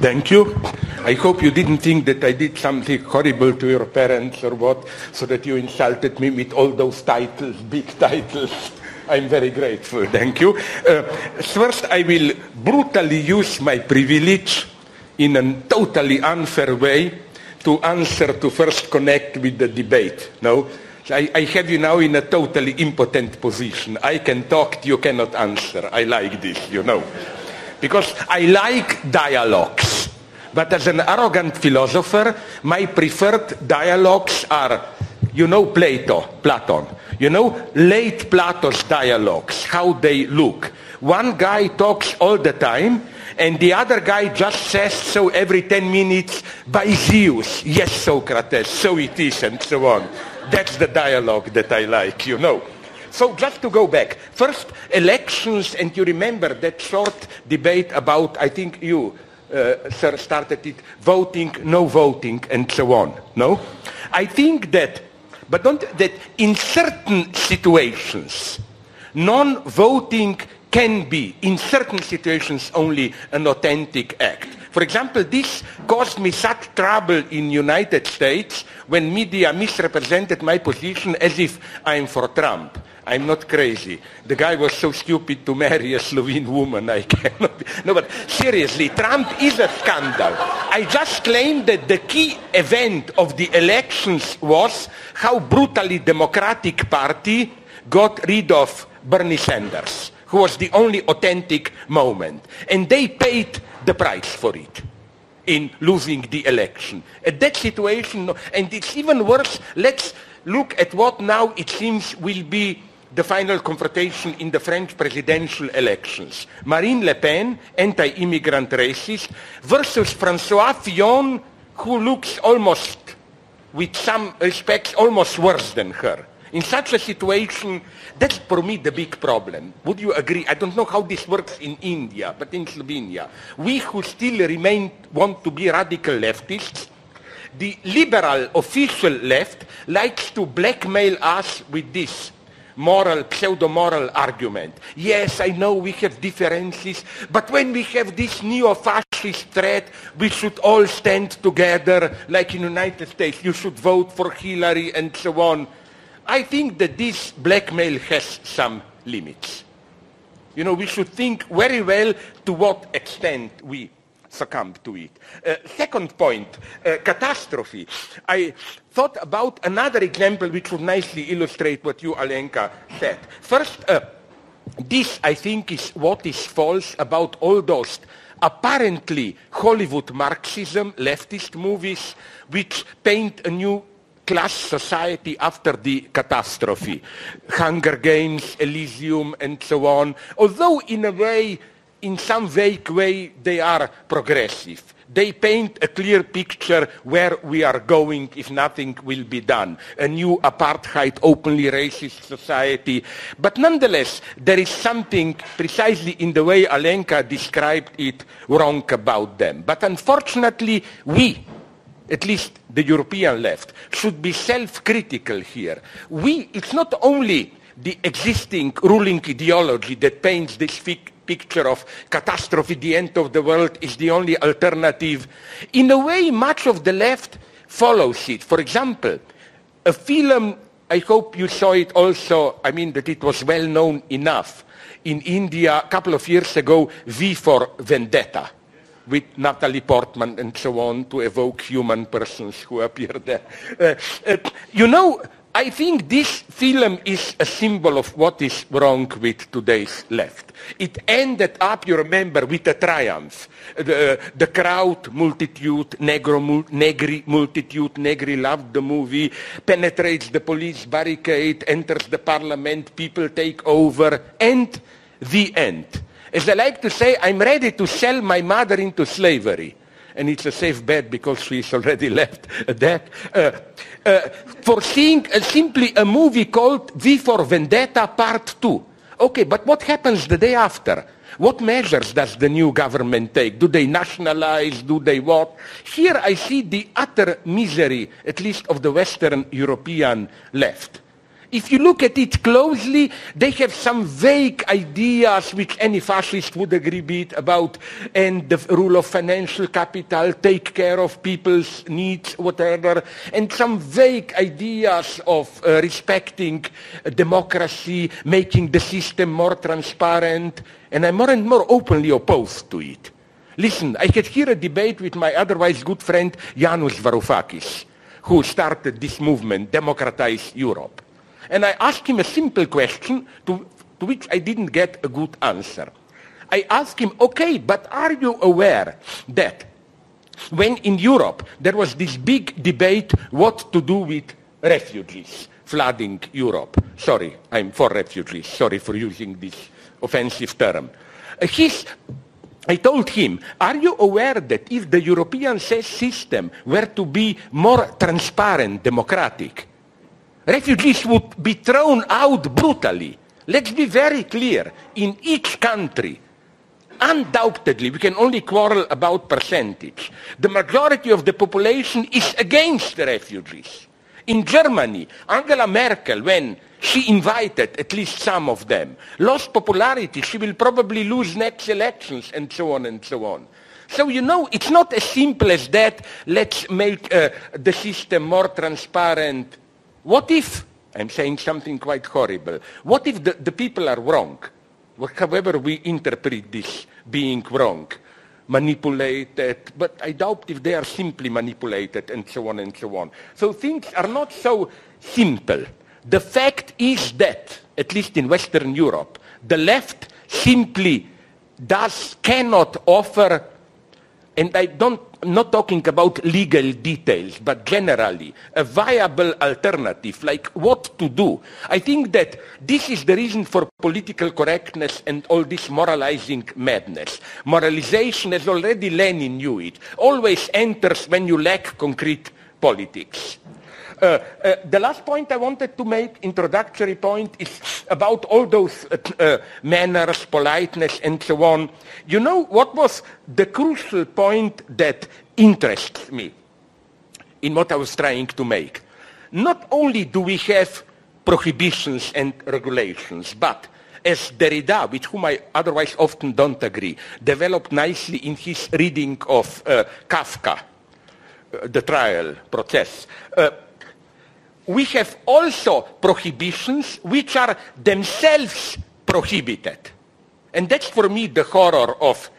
Thank you. I hope you didn't think that I did something horrible to your parents or what, so that you insulted me with all those titles, big titles. I'm very grateful. Thank you. Uh, first, I will brutally use my privilege in a totally unfair way to answer to first connect with the debate. No? I, I, have you now in a totally impotent position. I can talk, you cannot answer. I like this, you know because I like dialogues. But as an arrogant philosopher, my preferred dialogues are, you know, Plato, Platon. You know, late Plato's dialogues, how they look. One guy talks all the time, and the other guy just says so every 10 minutes by Zeus. Yes, Socrates, so it is, and so on. That's the dialogue that I like, you know. So just to go back, first elections, and you remember that short debate about, I think you, uh, sir, started it, voting, no voting, and so on. No? I think that, but don't, that in certain situations, non-voting can be, in certain situations, only an authentic act. For example, this caused me such trouble in United States when media misrepresented my position as if I'm for Trump. I'm not crazy. The guy was so stupid to marry a Slovene woman. I cannot. Be. No, but seriously, Trump is a scandal. I just claim that the key event of the elections was how brutally Democratic Party got rid of Bernie Sanders, who was the only authentic moment. And they paid the price for it in losing the election. At that situation, and it's even worse, let's look at what now it seems will be the final confrontation in the French presidential elections. Marine Le Pen, anti-immigrant racist, versus Francois Fillon, who looks almost, with some respects, almost worse than her. In such a situation, that's for me the big problem. Would you agree? I don't know how this works in India, but in Slovenia, we who still remain, want to be radical leftists, the liberal official left likes to blackmail us with this moral, pseudo-moral argument. Yes, I know we have differences, but when we have this neo-fascist threat, we should all stand together, like in the United States. You should vote for Hillary and so on. I think that this blackmail has some limits. You know, we should think very well to what extent we succumb to it. Uh, second point, uh, catastrophe. I thought about another example which would nicely illustrate what you, Alenka, said. First, uh, this, I think, is what is false about all those apparently Hollywood Marxism, leftist movies, which paint a new class society after the catastrophe. Hunger Games, Elysium, and so on. Although, in a way, in some vague way, they are progressive. They paint a clear picture where we are going if nothing will be done. A new apartheid, openly racist society. But nonetheless, there is something precisely in the way Alenka described it wrong about them. But unfortunately, we, at least the European left, should be self-critical here. We, it's not only the existing ruling ideology that paints this fig picture of catastrophe, the end of the world is the only alternative. In a way, much of the left follows it. For example, a film, I hope you saw it also, I mean that it was well known enough, in India a couple of years ago, V for Vendetta with Natalie Portman and so on to evoke human persons who appear there. Uh, uh, you know, I think this film is a symbol of what is wrong with today's left. It ended up, you remember, with a triumph. The, the crowd, multitude, negro, negri, multitude, negri loved the movie, penetrates the police barricade, enters the parliament, people take over, and the end. As I like to say, I'm ready to sell my mother into slavery and it's a safe bet because she's already left that. Uh, uh, for seeing uh, simply a movie called V for Vendetta Part 2. Okay, but what happens the day after? What measures does the new government take? Do they nationalize? Do they what? Here I see the utter misery, at least of the Western European left. If you look at it closely, they have some vague ideas which any fascist would agree with about and the rule of financial capital, take care of people's needs, whatever, and some vague ideas of uh, respecting uh, democracy, making the system more transparent, and I'm more and more openly opposed to it. Listen, I had here a debate with my otherwise good friend Yanis Varoufakis, who started this movement, Democratize Europe. And I asked him a simple question to, to which I didn't get a good answer. I asked him, okay, but are you aware that when in Europe there was this big debate what to do with refugees flooding Europe? Sorry, I'm for refugees. Sorry for using this offensive term. Uh, his I told him, are you aware that if the European system were to be more transparent, democratic, refugees would be thrown out brutally. Let's be very clear. In each country, undoubtedly, we can only quarrel about percentage. The majority of the population is against the refugees. In Germany, Angela Merkel, when she invited at least some of them, lost popularity. She will probably lose next elections and so on and so on. So, you know, it's not as simple as that. Let's make uh, the system more transparent what if, I'm saying something quite horrible, what if the, the people are wrong? However we interpret this being wrong, manipulated, but I doubt if they are simply manipulated and so on and so on. So things are not so simple. The fact is that, at least in Western Europe, the left simply does, cannot offer, and I don't I'm not talking about legal details, but generally, a viable alternative, like what to do. I think that this is the reason for political correctness and all this moralizing madness. Moralization, as already Lenin knew it, always enters when you lack concrete politics. Uh, uh, the last point I wanted to make, introductory point, is about all those uh, manners, politeness, and so on. You know what was the crucial point that interests me in what I was trying to make? Not only do we have prohibitions and regulations, but as Derrida, with whom I otherwise often don't agree, developed nicely in his reading of uh, Kafka, uh, the trial process. Uh, we have also prohibitions which are themselves prohibited. And that's for me the horror of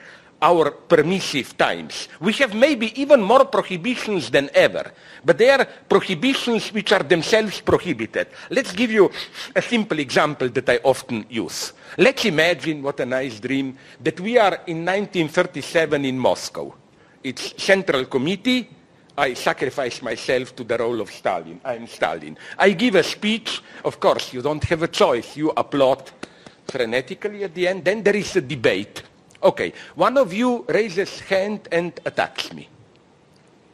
our permissive times. We have maybe even more prohibitions than ever, but they are prohibitions which are themselves prohibited. Let's give you a simple example that I often use. Let's imagine, what a nice dream, that we are in 1937 in Moscow. It's Central Committee, I sacrifice myself to the role of Stalin. I'm Stalin. I give a speech. Of course, you don't have a choice. You applaud frenetically at the end. Then there is a debate. Okay, one of you raises hand and attacks me.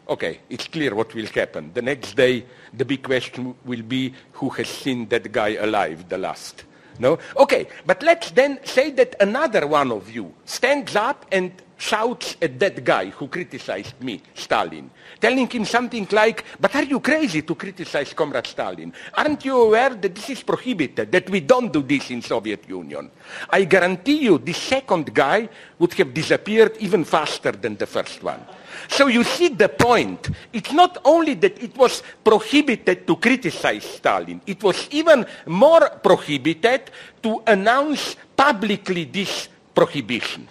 Okay, it's clear what will happen. The next day, the big question will be who has seen that guy alive the last. No? Okay, but let's then say that another one of you stands up and shouts at that guy who criticized me, Stalin, telling him something like, but are you crazy to criticize Comrade Stalin? Aren't you aware that this is prohibited, that we don't do this in Soviet Union? I guarantee you the second guy would have disappeared even faster than the first one. So you see the point. It's not only that it was prohibited to criticize Stalin, it was even more prohibited to announce publicly this prohibition.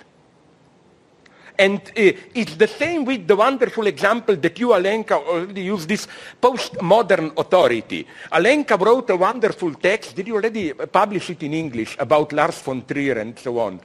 And uh, it's the same with the wonderful example that you, Alenka, already used this postmodern authority. Alenka wrote a wonderful text. Did you already publish it in English about Lars von Trier and so on?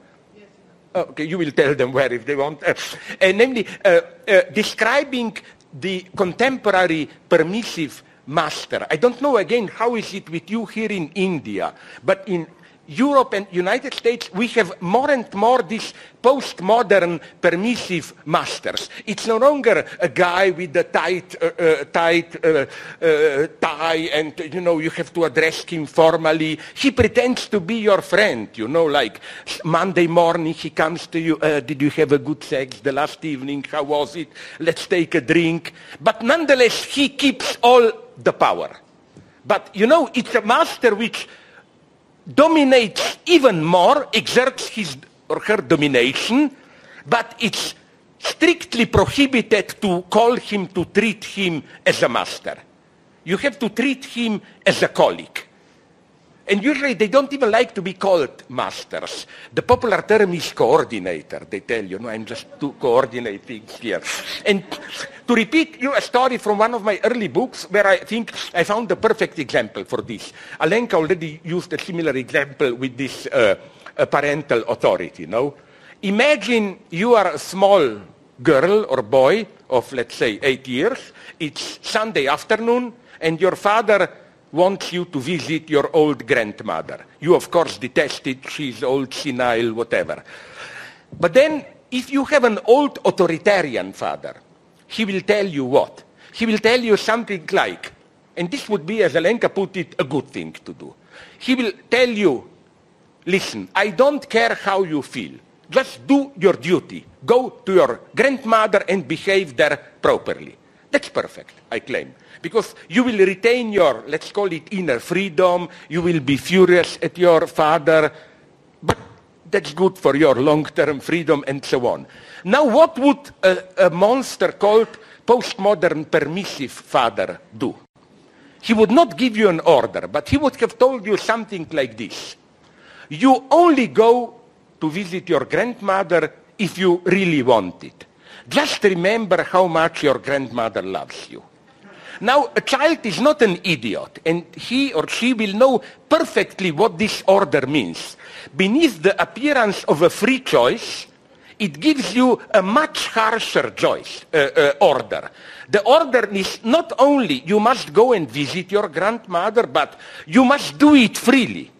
Okay, you will tell them where if they want. Uh, uh, namely, uh, uh, describing the contemporary permissive master. I don't know again how is it with you here in India, but in Europe and United States, we have more and more these postmodern permissive masters. It's no longer a guy with a tight, uh, uh, tight uh, uh, tie and, you know, you have to address him formally. He pretends to be your friend, you know, like Monday morning he comes to you, uh, did you have a good sex the last evening? How was it? Let's take a drink. But nonetheless, he keeps all the power. But you know, it's a master which dominates even more, exerts his or her domination, but it's strictly prohibited to call him, to treat him as a master. You have to treat him as a colleague. And usually they don't even like to be called masters. The popular term is coordinator. They tell you, no, I'm just to coordinate things here. And to repeat you a story from one of my early books where I think I found the perfect example for this. Alenka already used a similar example with this uh, parental authority, no? Imagine you are a small girl or boy of, let's say, eight years. It's Sunday afternoon, and your father wants you to visit your old grandmother. You, of course, detest it. She's old, senile, whatever. But then, if you have an old authoritarian father, he will tell you what? He will tell you something like, and this would be, as Alenka put it, a good thing to do. He will tell you, listen, I don't care how you feel. Just do your duty. Go to your grandmother and behave there properly. That's perfect, I claim. Because you will retain your, let's call it inner freedom, you will be furious at your father, but that's good for your long-term freedom and so on. Now what would a, a monster called postmodern permissive father do? He would not give you an order, but he would have told you something like this. You only go to visit your grandmother if you really want it. Just remember how much your grandmother loves you. Now, a child is not an idiot, and he or she will know perfectly what this order means. Beneath the appearance of a free choice, it gives you a much harsher choice, uh, uh, order. The order is not only you must go and visit your grandmother, but you must do it freely.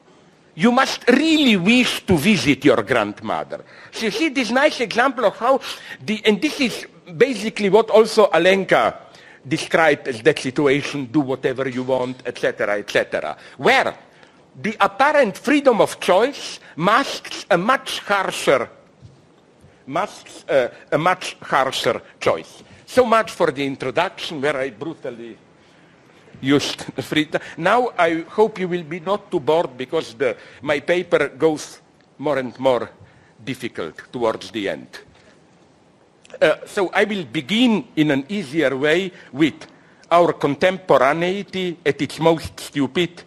You must really wish to visit your grandmother. So you see this nice example of how, the, and this is basically what also Alenka described as that situation, do whatever you want, etc., etc., where the apparent freedom of choice masks a much harsher masks a much harsher choice. So much for the introduction where I brutally used free time. Now I hope you will be not too bored because the, my paper goes more and more difficult towards the end. Uh, so I will begin in an easier way with our contemporaneity at its most stupid,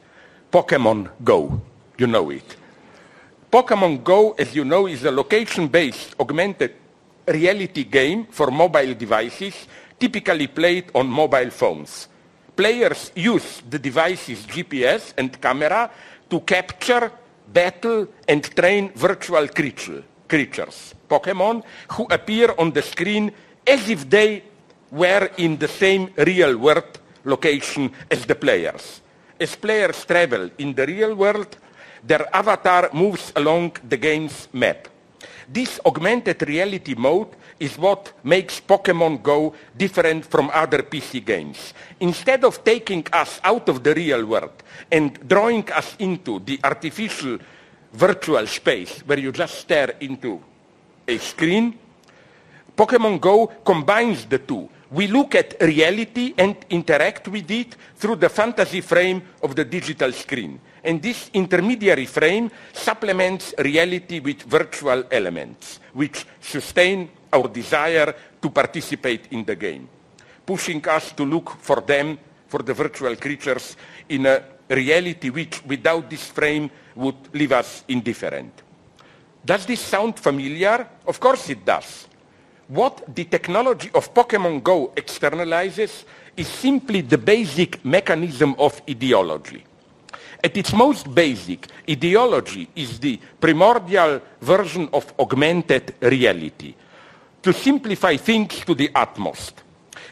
Pokemon Go. You know it. Pokemon Go, as you know, is a location-based augmented reality game for mobile devices, typically played on mobile phones. Players use the device's GPS and camera to capture, battle, and train virtual creature, creatures. Pokemon who appear on the screen as if they were in the same real world location as the players. As players travel in the real world, their avatar moves along the game's map. This augmented reality mode is what makes Pokemon Go different from other PC games. Instead of taking us out of the real world and drawing us into the artificial virtual space where you just stare into a screen. Pokemon Go combines the two. We look at reality and interact with it through the fantasy frame of the digital screen. And this intermediary frame supplements reality with virtual elements, which sustain our desire to participate in the game, pushing us to look for them, for the virtual creatures, in a reality which, without this frame, would leave us indifferent. Does this sound familiar? Of course it does. What the technology of Pokemon Go externalizes is simply the basic mechanism of ideology. At its most basic, ideology is the primordial version of augmented reality. To simplify things to the utmost,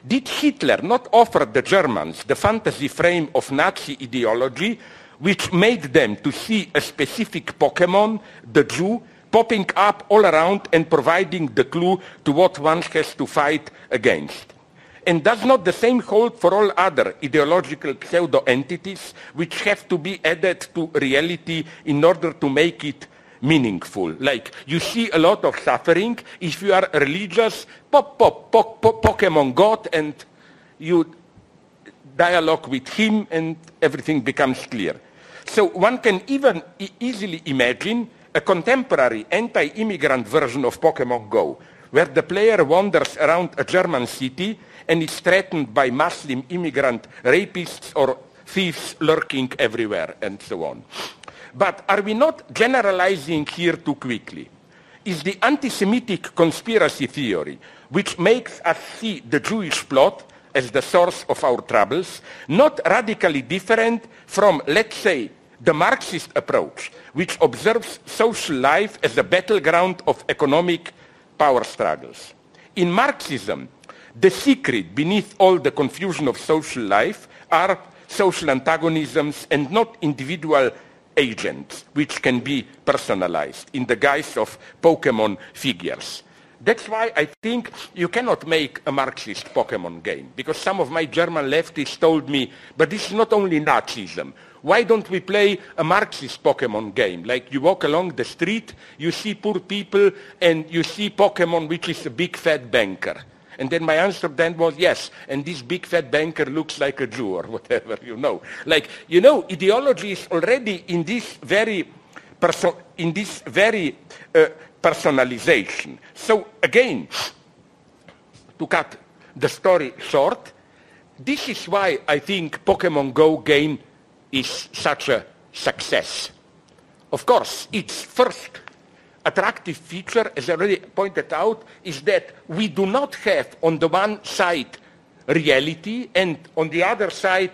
did Hitler not offer the Germans the fantasy frame of Nazi ideology, which made them to see a specific Pokemon, the Jew, popping up all around and providing the clue to what one has to fight against. And does not the same hold for all other ideological pseudo-entities which have to be added to reality in order to make it meaningful? Like, you see a lot of suffering. If you are religious, pop, pop, pop, pop Pokemon God, and you dialogue with him and everything becomes clear. So one can even e easily imagine a contemporary anti-immigrant version of Pokemon Go, where the player wanders around a German city and is threatened by Muslim immigrant rapists or thieves lurking everywhere, and so on. But are we not generalizing here too quickly? Is the anti-Semitic conspiracy theory, which makes us see the Jewish plot as the source of our troubles, not radically different from, let's say, the Marxist approach, which observes social life as a battleground of economic power struggles. In Marxism, the secret beneath all the confusion of social life are social antagonisms and not individual agents, which can be personalized in the guise of Pokemon figures. That's why I think you cannot make a Marxist Pokemon game, because some of my German leftists told me, but this is not only Nazism. Why don't we play a Marxist Pokemon game? Like you walk along the street, you see poor people, and you see Pokemon, which is a big fat banker. And then my answer then was yes, and this big fat banker looks like a Jew or whatever, you know. Like, you know, ideology is already in this very, perso- in this very uh, personalization. So again, to cut the story short, this is why I think Pokemon Go game is such a success. Of course, its first attractive feature, as I already pointed out, is that we do not have on the one side reality and on the other side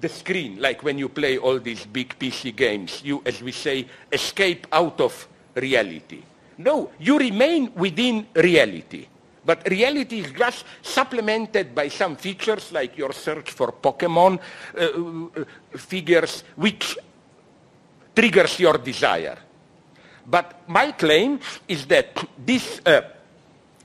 the screen, like when you play all these big PC games, you, as we say, escape out of reality. No, you remain within reality. But reality is just supplemented by some features like your search for Pokemon uh, uh, figures, which triggers your desire. But my claim is that this uh,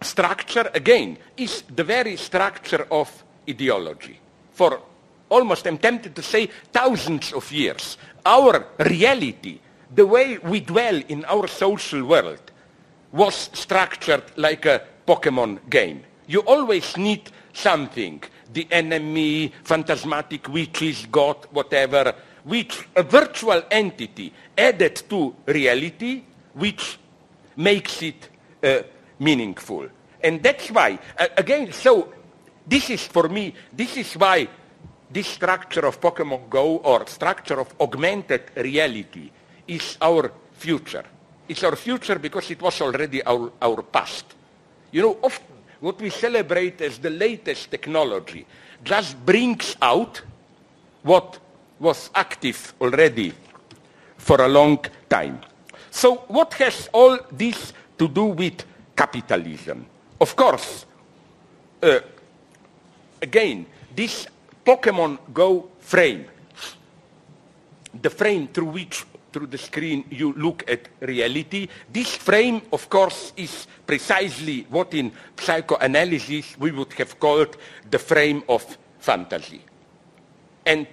structure, again, is the very structure of ideology. For almost, I'm tempted to say, thousands of years, our reality, the way we dwell in our social world, was structured like a Pokemon game. You always need something, the enemy, phantasmatic witches, god, whatever, which a virtual entity added to reality, which makes it uh, meaningful. And that's why, uh, again, so this is for me, this is why this structure of Pokemon Go or structure of augmented reality is our future. It's our future because it was already our, our past. You know, often what we celebrate as the latest technology just brings out what was active already for a long time. So what has all this to do with capitalism? Of course, uh, again, this Pokemon Go frame, the frame through which through the screen you look at reality. This frame, of course, is precisely what in psychoanalysis we would have called the frame of fantasy. And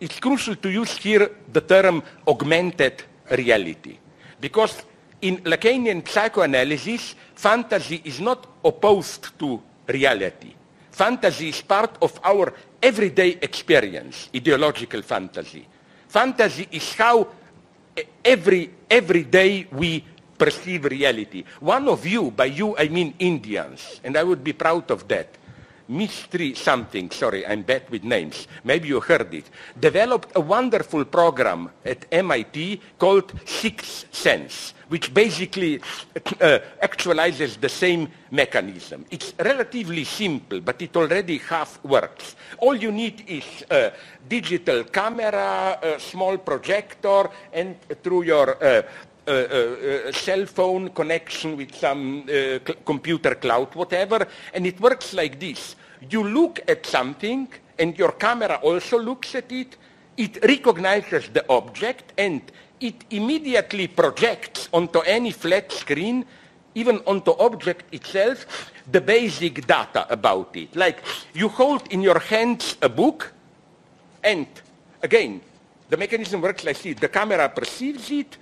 it's crucial to use here the term augmented reality. Because in Lacanian psychoanalysis, fantasy is not opposed to reality. Fantasy is part of our everyday experience, ideological fantasy. Fantasy is how every, every day we perceive reality. One of you, by you I mean Indians, and I would be proud of that, Mistry something, sorry, I'm bad with names, maybe you heard it, developed a wonderful program at MIT called Sixth Sense, which basically uh, actualizes the same mechanism. It's relatively simple, but it already half works. All you need is a digital camera, a small projector, and through your uh, uh, uh, cell phone connection with some uh, computer cloud, whatever, and it works like this. You look at something, and your camera also looks at it, it recognizes the object, and it immediately projects onto any flat screen, even onto object itself, the basic data about it. Like you hold in your hands a book, and again, the mechanism works like this. The camera perceives it,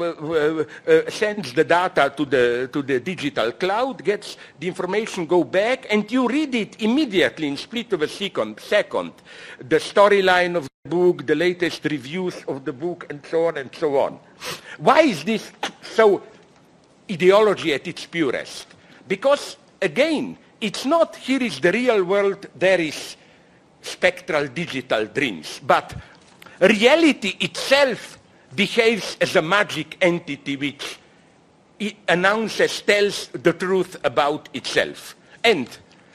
Uh, sends the data to the, to the digital cloud, gets the information, go back, and you read it immediately in split of a second, second. The storyline of the book, the latest reviews of the book, and so on and so on. Why is this so ideology at its purest? Because, again, it's not here is the real world, there is spectral digital dreams, but reality itself behaves as a magic entity which announces, tells the truth about itself. And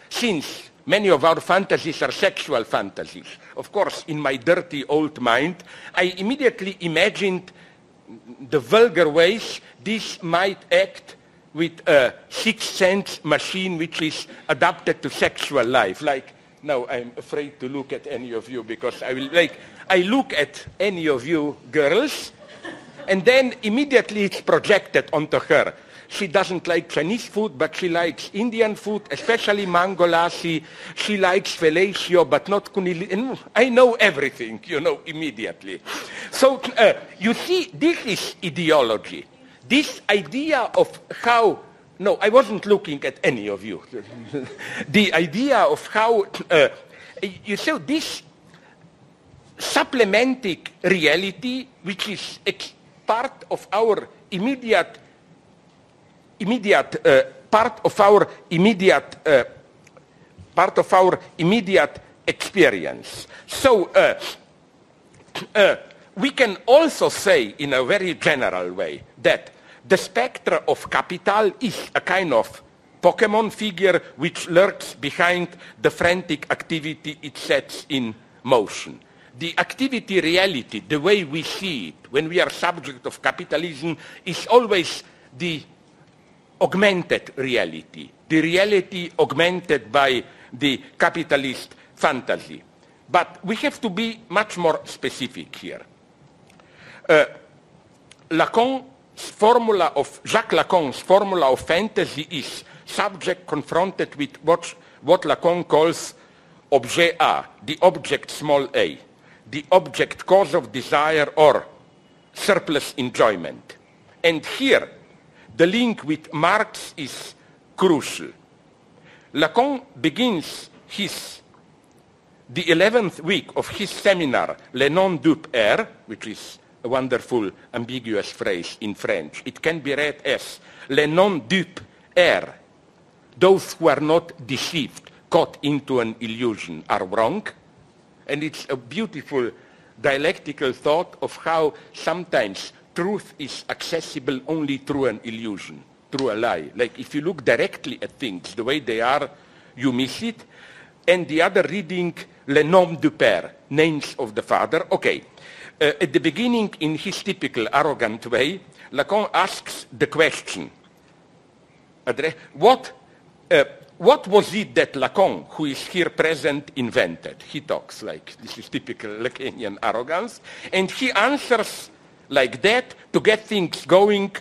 since many of our fantasies are sexual fantasies, of course, in my dirty old mind, I immediately imagined the vulgar ways this might act with a sixth sense machine which is adapted to sexual life. Like, now I'm afraid to look at any of you because I will, like, I look at any of you girls, and then immediately it's projected onto her. She doesn't like Chinese food, but she likes Indian food, especially mango lassi. She likes fellatio, but not kunili. I know everything, you know, immediately. So uh, you see, this is ideology. This idea of how no, I wasn't looking at any of you. the idea of how, uh, you see, this supplementing reality, which is part of our immediate, immediate uh, part of our immediate, uh, part of our immediate experience. So uh, uh, we can also say, in a very general way, that the spectre of capital is a kind of Pokemon figure which lurks behind the frantic activity it sets in motion the activity reality, the way we see it when we are subject of capitalism, is always the augmented reality, the reality augmented by the capitalist fantasy. But we have to be much more specific here. Uh, Lacan's formula of, Jacques Lacan's formula of fantasy is subject confronted with what, what Lacan calls objet A, the object small a the object cause of desire or surplus enjoyment. And here, the link with Marx is crucial. Lacan begins his, the 11th week of his seminar, Les non-dupes errent, which is a wonderful ambiguous phrase in French. It can be read as Le nom du père. Those who are not deceived, caught into an illusion, are wrong. And it's a beautiful dialectical thought of how sometimes truth is accessible only through an illusion, through a lie. Like if you look directly at things the way they are, you miss it. And the other reading, Le nom du père, names of the father. Okay. Uh, at the beginning, in his typical arrogant way, Lacan asks the question, what uh, what was it that Lacan, who is here present, invented? He talks like this is typical Lacanian arrogance, and he answers like that to get things going.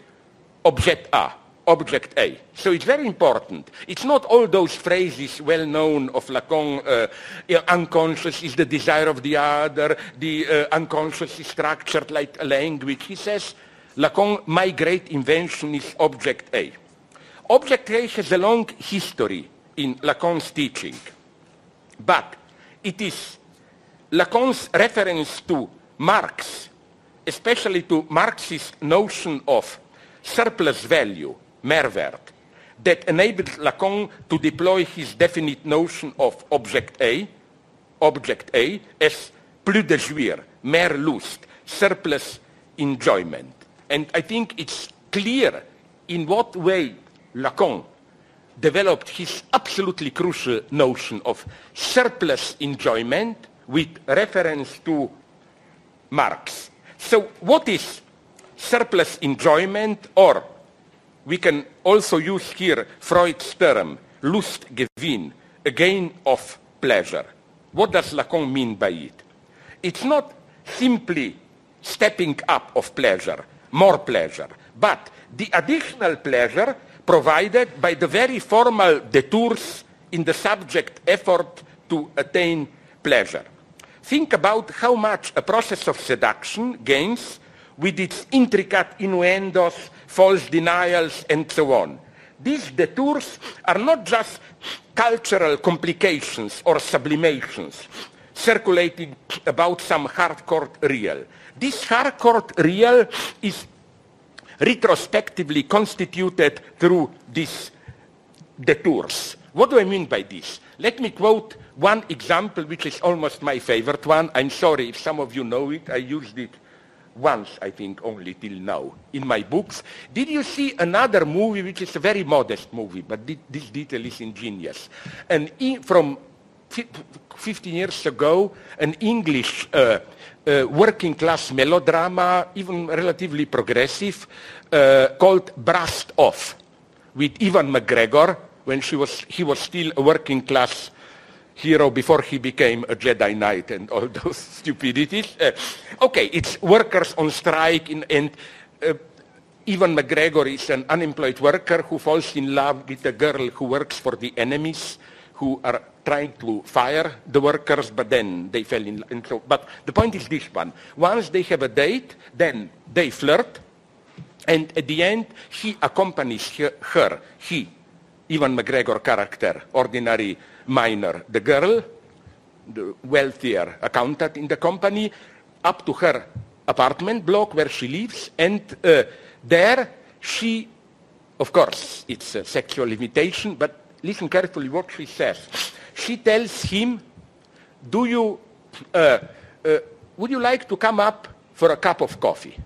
Object A, object A. So it's very important. It's not all those phrases well known of Lacan. Uh, unconscious is the desire of the other. The uh, unconscious is structured like a language. He says, Lacan, my great invention is object A. Object A has a long history in Lacan's teaching, but it is Lacan's reference to Marx, especially to Marxist notion of surplus value, Mehrwert, that enabled Lacan to deploy his definite notion of object A, object A, as plus de jouir, mehr Lust, surplus enjoyment. And I think it's clear in what way Lacan developed his absolutely crucial notion of surplus enjoyment with reference to Marx. So what is surplus enjoyment or we can also use here Freud's term, Lustgewinn, a gain of pleasure. What does Lacan mean by it? It's not simply stepping up of pleasure, more pleasure, but the additional pleasure provided by the very formal detours in the subject effort to attain pleasure. Think about how much a process of seduction gains with its intricate innuendos, false denials, and so on. These detours are not just cultural complications or sublimations circulating about some hardcore real. This hardcore real is retrospectively constituted through these detours. What do I mean by this? Let me quote one example, which is almost my favorite one. I'm sorry if some of you know it. I used it once, I think, only till now in my books. Did you see another movie, which is a very modest movie, but this detail is ingenious? And from 15 years ago, an English uh, working class melodrama, even relatively progressive, uh, called Brassed Off, with Ewan McGregor, when was, he was still a working class hero before he became a Jedi Knight and all those stupidities. Uh, okay, it's workers on strike in, and uh, Ewan McGregor is an unemployed worker who falls in love with a girl who works for the enemies who are trying to fire the workers, but then they fell in love. So, but the point is this one. Once they have a date, then they flirt, and at the end, he accompanies her, he, Ewan McGregor character, ordinary miner, the girl, the wealthier accountant in the company, up to her apartment block where she lives, and uh, there she, of course, it's a sexual invitation, but listen carefully what she says. She tells him, do you, uh, uh, would you like to come up for a cup of coffee?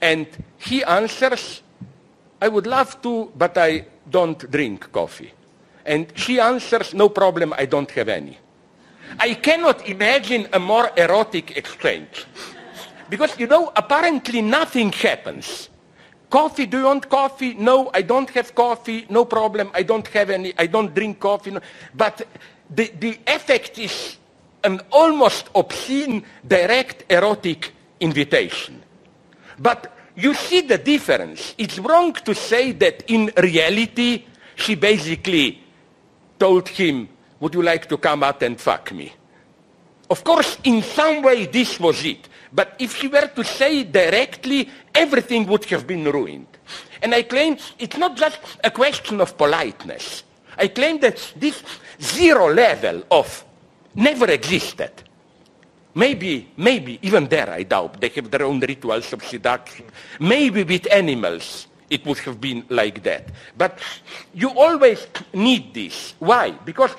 And he answers, I would love to, but I don't drink coffee. And she answers, no problem, I don't have any. I cannot imagine a more erotic exchange. Because, you know, apparently nothing happens. Coffee, do you want coffee? No, I don't have coffee. No problem, I don't have any. I don't drink coffee. No. But the, the effect is an almost obscene, direct, erotic invitation. But you see the difference. It's wrong to say that in reality, she basically told him, would you like to come out and fuck me? Of course, in some way this was it. But if he were to say directly, everything would have been ruined. And I claim it's not just a question of politeness. I claim that this zero level of never existed. Maybe, maybe, even there I doubt, they have their own rituals of seduction. Maybe with animals it would have been like that. But you always need this. Why? Because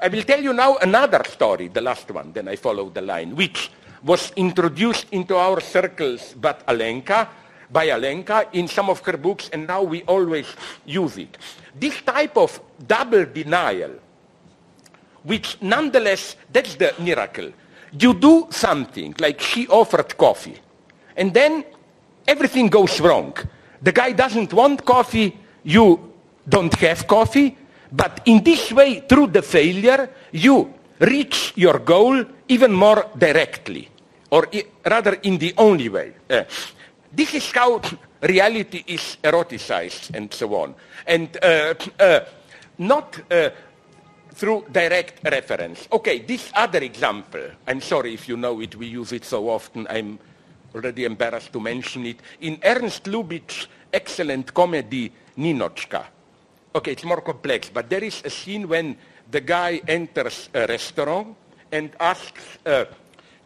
I will tell you now another story, the last one, then I follow the line, which was introduced into our circles but Alenka, by Alenka in some of her books, and now we always use it. This type of double denial, which nonetheless, that's the miracle. You do something, like she offered coffee, and then everything goes wrong. The guy doesn't want coffee, you don't have coffee, but in this way, through the failure, you reach your goal even more directly, or rather in the only way. Uh, this is how reality is eroticized and so on. And uh, uh, not uh, through direct reference. Okay, this other example, I'm sorry if you know it, we use it so often, I'm already embarrassed to mention it. In Ernst Lubitsch's excellent comedy, Ninotchka, okay, it's more complex, but there is a scene when the guy enters a restaurant and asks, uh,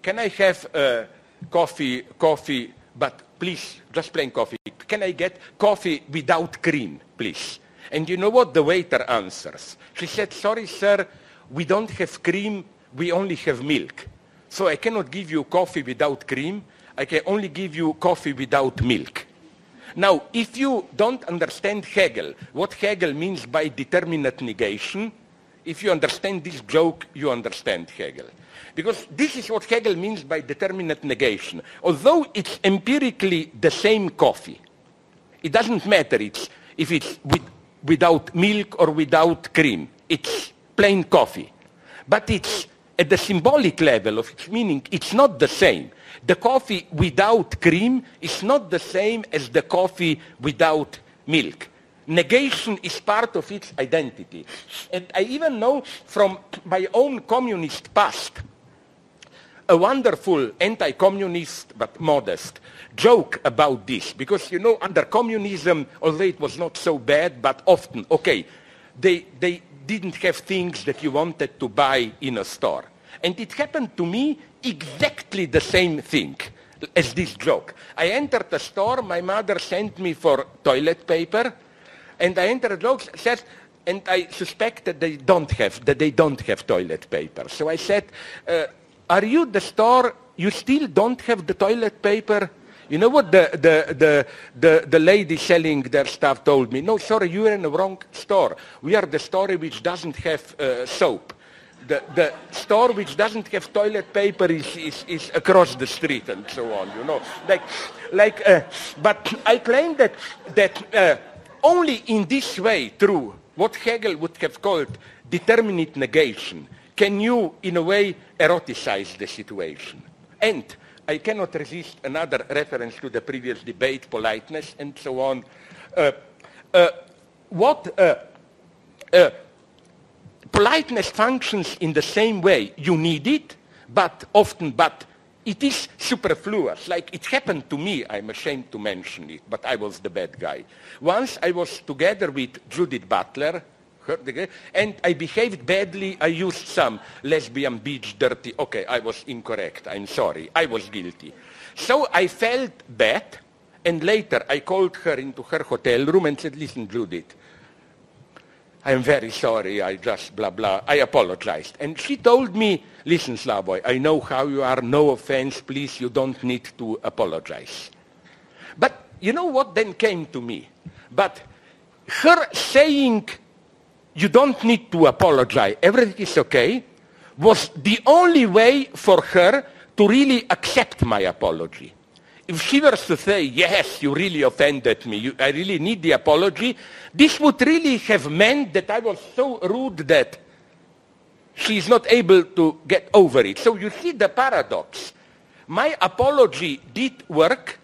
can I have uh, coffee, coffee, but please, just plain coffee. Can I get coffee without cream, please? And you know what the waiter answers? She said, sorry, sir, we don't have cream, we only have milk. So I cannot give you coffee without cream. I can only give you coffee without milk. Now, if you don't understand Hegel, what Hegel means by determinate negation, if you understand this joke, you understand Hegel. Because this is what Hegel means by determinate negation. Although it's empirically the same coffee, it doesn't matter it's, if it's with, without milk or without cream. It's plain coffee. But it's at the symbolic level of its meaning, it's not the same. The coffee without cream is not the same as the coffee without milk. Negation is part of its identity. And I even know from my own communist past, a wonderful anti-communist but modest joke about this. Because you know under communism although it was not so bad but often okay they they didn't have things that you wanted to buy in a store. And it happened to me exactly the same thing as this joke. I entered the store my mother sent me for toilet paper and i entered joke said and I suspect that they don't have that they don't have toilet paper. So I said, uh, "Are you the store? You still don't have the toilet paper?" You know what the, the, the, the, the lady selling their stuff told me? No, sorry, you are in the wrong store. We are the store which doesn't have uh, soap. The, the store which doesn't have toilet paper is, is, is across the street and so on, you know. Like, like, uh, but I claim that, that uh, only in this way, through what Hegel would have called determinate negation, can you, in a way, eroticize the situation. And I cannot resist another reference to the previous debate, politeness, and so on. Uh, uh, what uh, uh politeness functions in the same way. You need it, but often, but it is superfluous. Like it happened to me, I'm ashamed to mention it, but I was the bad guy. Once I was together with Judith Butler, and I behaved badly. I used some lesbian beach dirty. Okay, I was incorrect. I'm sorry. I was guilty. So I felt bad, and later I called her into her hotel room and said, listen, Judith, I'm very sorry, I just blah, blah. I apologized. And she told me, listen, Slavoj, I know how you are, no offense, please, you don't need to apologize. But you know what then came to me? But her saying, you don't need to apologize, everything is okay, was the only way for her to really accept my apology if she were to say, yes, you really offended me, you, I really need the apology, this would really have meant that I was so rude that she is not able to get over it. So you see the paradox. My apology did work,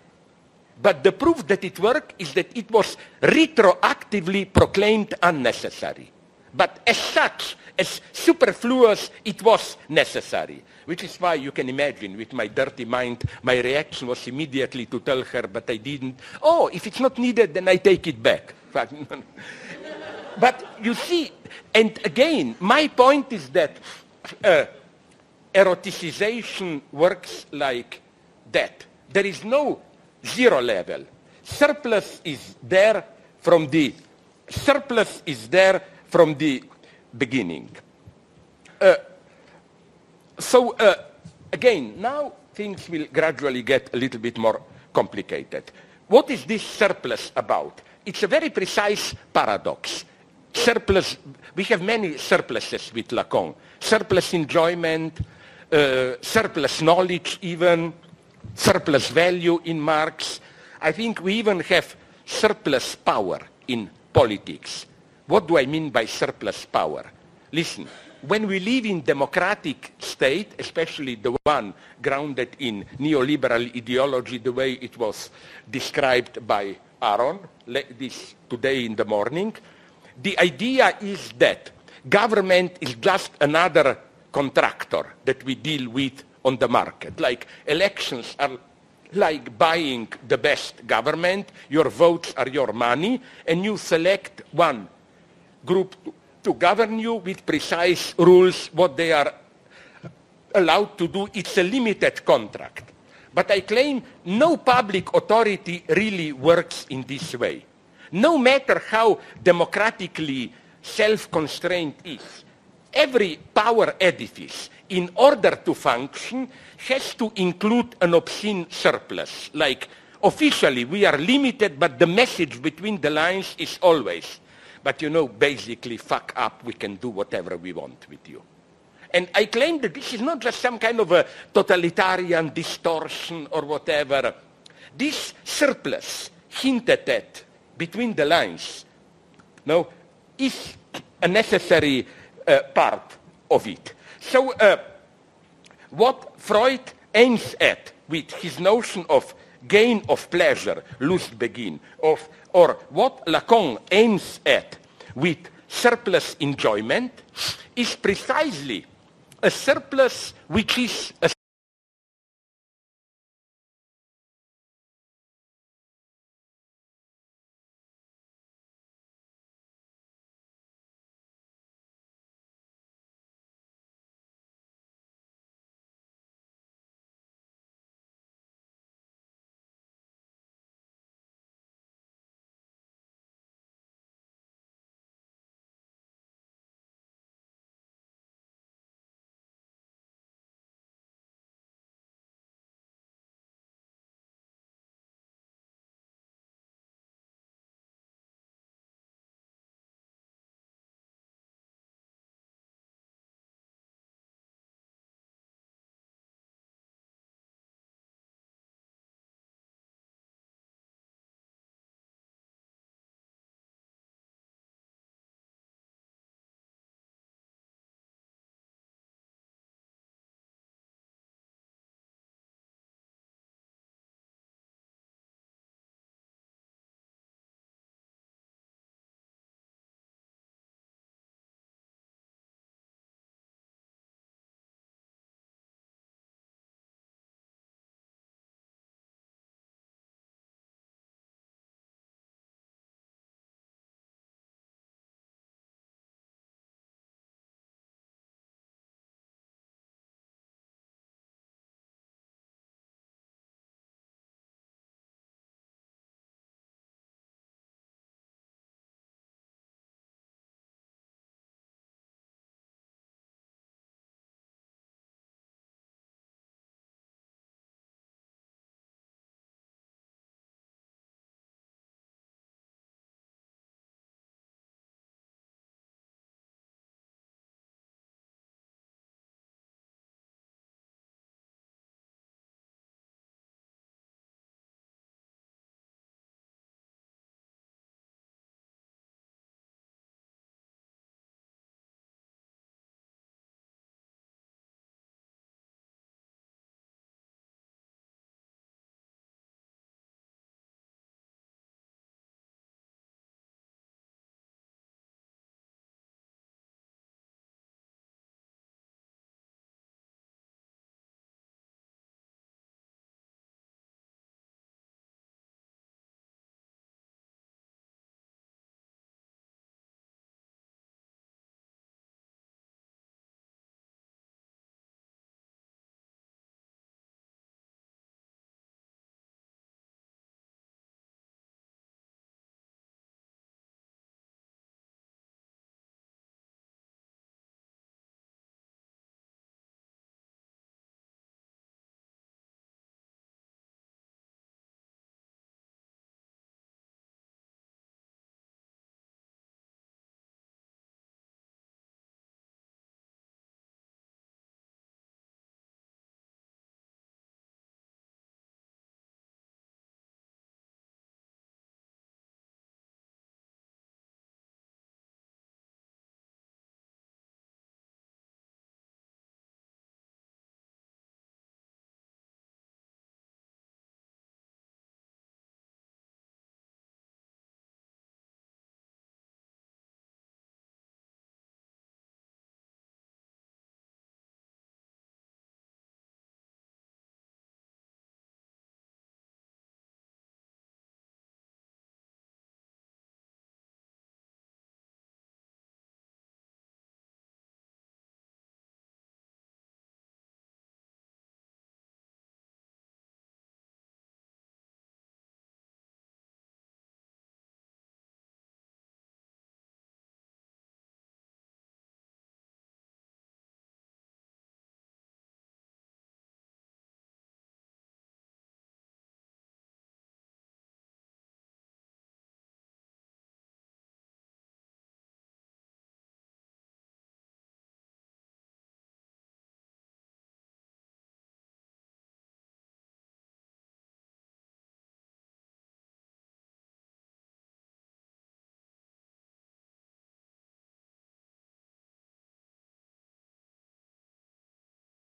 but the proof that it worked is that it was retroactively proclaimed unnecessary. But as such, as superfluous, it was necessary. Which is why you can imagine, with my dirty mind, my reaction was immediately to tell her, but I didn't. Oh, if it's not needed, then I take it back. but you see, and again, my point is that uh, eroticization works like that. There is no zero level. Surplus is there from the surplus is there from the beginning. Uh, so uh, again, now things will gradually get a little bit more complicated. What is this surplus about? It's a very precise paradox. Surplus, we have many surpluses with Lacan. Surplus enjoyment, uh, surplus knowledge even, surplus value in Marx. I think we even have surplus power in politics. What do I mean by surplus power? Listen, when we live in democratic state, especially the one grounded in neoliberal ideology, the way it was described by Aaron this today in the morning, the idea is that government is just another contractor that we deal with on the market. Like elections are like buying the best government, your votes are your money, and you select one group to, govern you with precise rules, what they are allowed to do. It's a limited contract. But I claim no public authority really works in this way. No matter how democratically self-constrained is, every power edifice, in order to function, has to include an obscene surplus. Like, officially, we are limited, but the message between the lines is always, but you know, basically, fuck up, we can do whatever we want with you. And I claim that this is not just some kind of a totalitarian distortion or whatever. This surplus hinted at between the lines no, is a necessary uh, part of it. So uh, what Freud aims at with his notion of gain of pleasure, Lustgewinn, of, or what Lacan aims at with surplus enjoyment is precisely a surplus which is a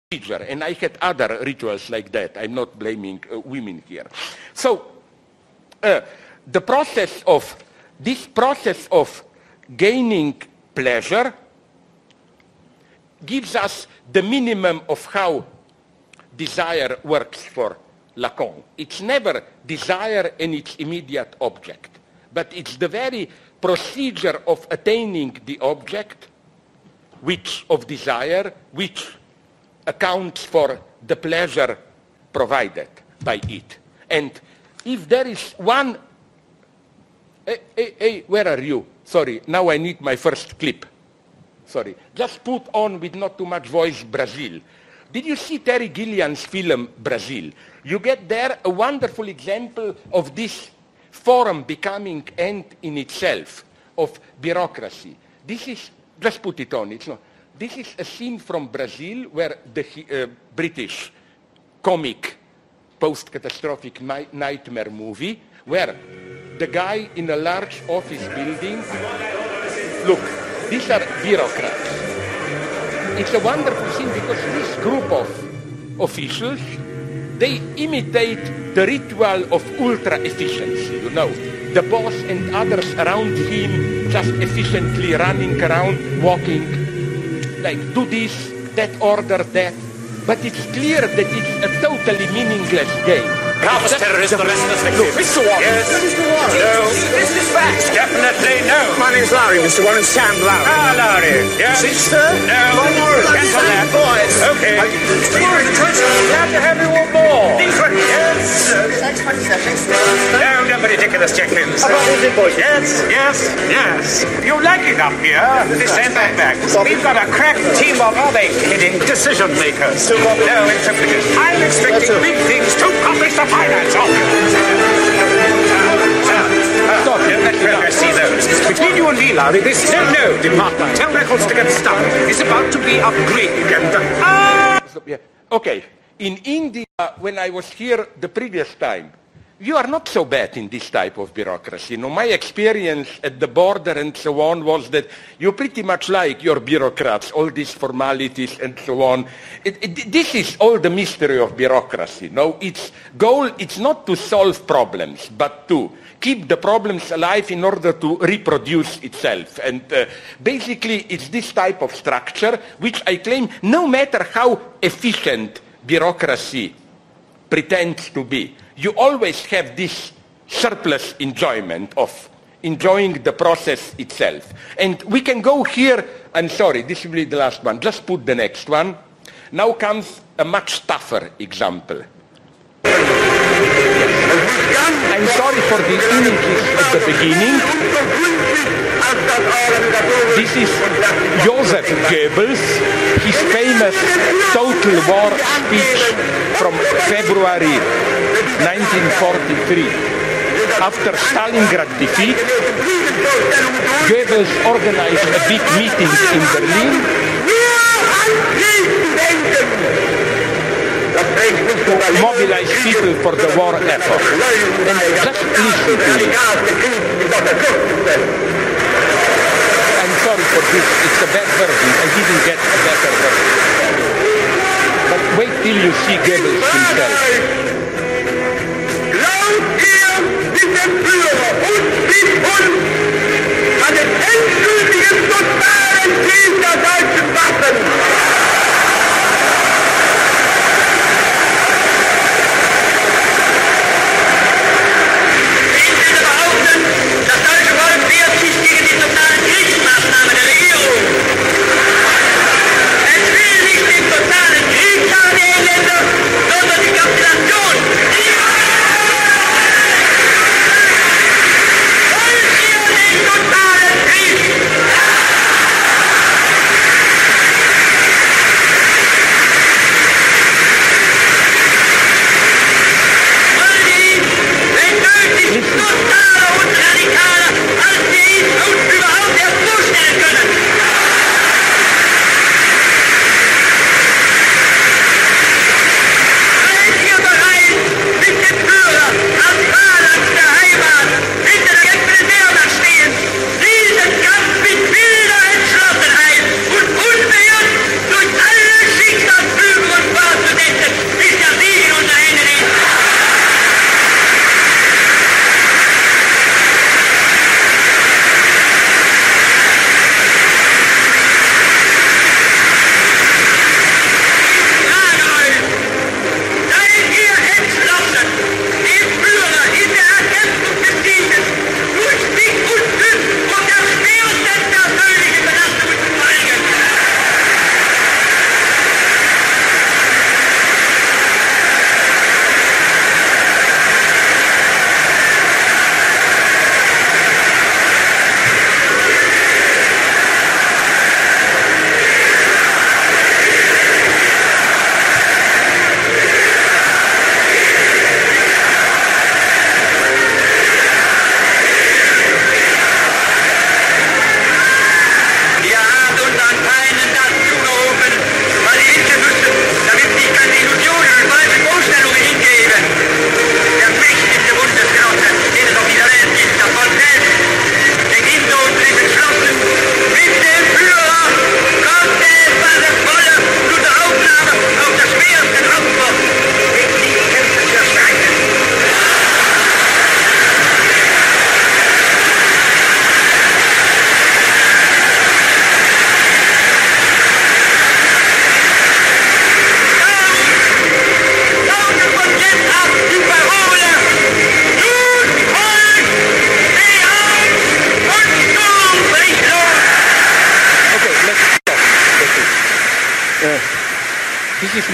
procedure, and I had other rituals like that. I'm not blaming uh, women here. So uh, the process of, this process of gaining pleasure gives us the minimum of how desire works for Lacan. It's never desire and its immediate object, but it's the very procedure of attaining the object which of desire, which accounts for the pleasure provided by it. And if there is one, hey, hey, hey, where are you? Sorry, now I need my first clip. Sorry, just put on with not too much voice Brazil. Did you see Terry Gilliam's film Brazil? You get there a wonderful example of this forum becoming end in itself of bureaucracy. This is, just put it on, it's not. This is a scene from Brazil where the uh, British comic post-catastrophic nightmare movie where the guy in a large office building, look, these are bureaucrats. It's a wonderful scene because this group of officials they imitate the ritual of ultra efficiency, you know. The boss and others around him just efficiently running around, walking, like do this, that order, that. But it's clear that it's a totally meaningless game. Carpus terrorist, the rest of us. Mr. Warren. Yes. Mr. Warren. No. This is fact. Definitely no. My name's Lowry, Mr. Warren. Sam Lowry. Ah, Lowry. Yes. Sister? No. One more. Cancel that. Boys. Okay. Mr. Warren, the. Glad to have you on board. Yes. No, no ridiculous check-ins. About those invoices. Yes, yes, yes. You like it up here? This ain't that back. We've got a crack team of other hidden decision makers. No interpreters. I'm expecting big things to accomplish the finance office. Stop. Let me see those. Between you and me, Larry, this no, no department. Tell records to get started. It's about to be upgraded and ah. Okay. In India, when I was here the previous time, you are not so bad in this type of bureaucracy. You know, my experience at the border and so on was that you pretty much like your bureaucrats, all these formalities and so on. It, it, this is all the mystery of bureaucracy. No, its goal it's not to solve problems, but to keep the problems alive in order to reproduce itself. And uh, basically, it's this type of structure which I claim, no matter how efficient bureaucracy pretends to be, you always have this surplus enjoyment of enjoying the process itself. And we can go here, I'm sorry, this will be the last one. Just put the next one. Now comes a much tougher example. I'm sorry for the images at the beginning. This is Joseph Goebbels, his famous Total War speech from February 1943. After Stalingrad defeat, Goebbels organized a big meeting in Berlin mobilize people for the war effort. And just listen to it. I'm sorry for this, it's a bad version. I didn't get a better version. But wait till you see Goebbels himself. an endgültigen totalen Krieg der deutschen Waffen.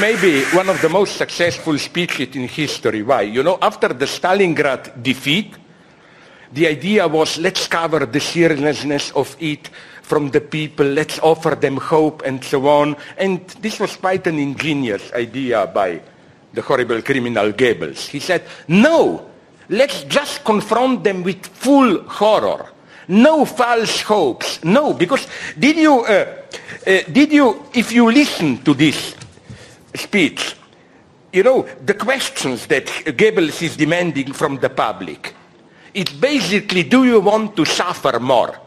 Maybe one of the most successful speeches in history. Why? You know, after the Stalingrad defeat, the idea was let's cover the seriousness of it from the people, let's offer them hope and so on. And this was quite an ingenious idea by the horrible criminal Goebbels. He said, no, let's just confront them with full horror. No false hopes. No, because did you, uh, uh, did you, if you listen to this you know, the questions that Goebbels is demanding from the public, it's basically, do you want to suffer more?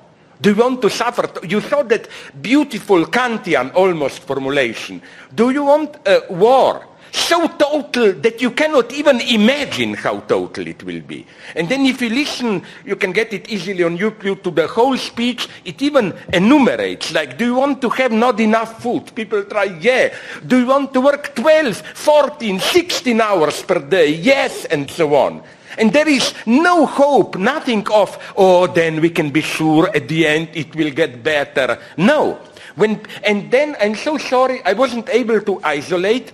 Do you want to suffer? You saw that beautiful Kantian almost formulation. Do you want a war? So total that you cannot even imagine how total it will be. And then if you listen, you can get it easily on YouTube to the whole speech. It even enumerates, like, do you want to have not enough food? People try, yeah. Do you want to work 12, 14, 16 hours per day? Yes, and so on. And there is no hope, nothing of, oh, then we can be sure at the end it will get better. No. When, and then, I'm so sorry, I wasn't able to isolate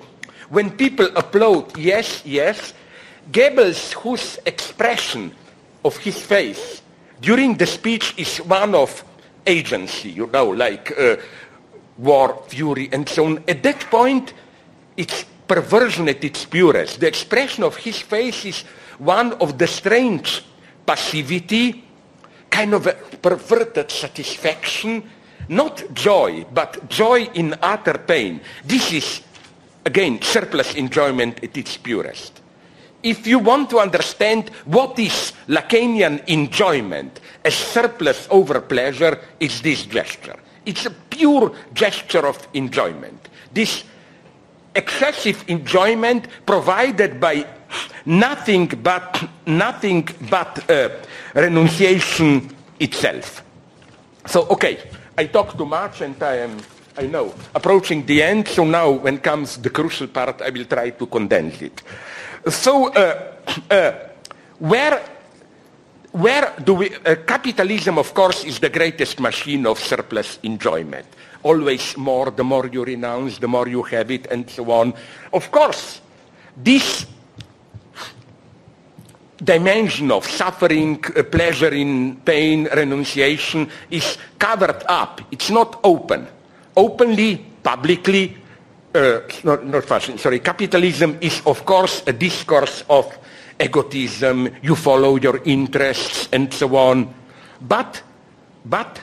when people applaud, yes, yes, Goebbels, whose expression of his face during the speech is one of agency, you know, like uh, war, fury, and so on. At that point, it's perversion at its purest. The expression of his face is one of the strange passivity, kind of a perverted satisfaction, not joy, but joy in utter pain. This is Again, surplus enjoyment at its purest. If you want to understand what is Lacanian enjoyment, a surplus over pleasure is this gesture. It's a pure gesture of enjoyment. This excessive enjoyment provided by nothing but nothing but uh, renunciation itself. So, okay, I talk too much and I am I know, approaching the end, so now when comes the crucial part, I will try to condense it. So, uh, uh, where, where do we, uh, capitalism, of course, is the greatest machine of surplus enjoyment. Always more, the more you renounce, the more you have it, and so on. Of course, this dimension of suffering, uh, pleasure in pain, renunciation is covered up. It's not open openly, publicly, uh, not, not fashion, sorry, capitalism is of course a discourse of egotism, you follow your interests and so on. But, but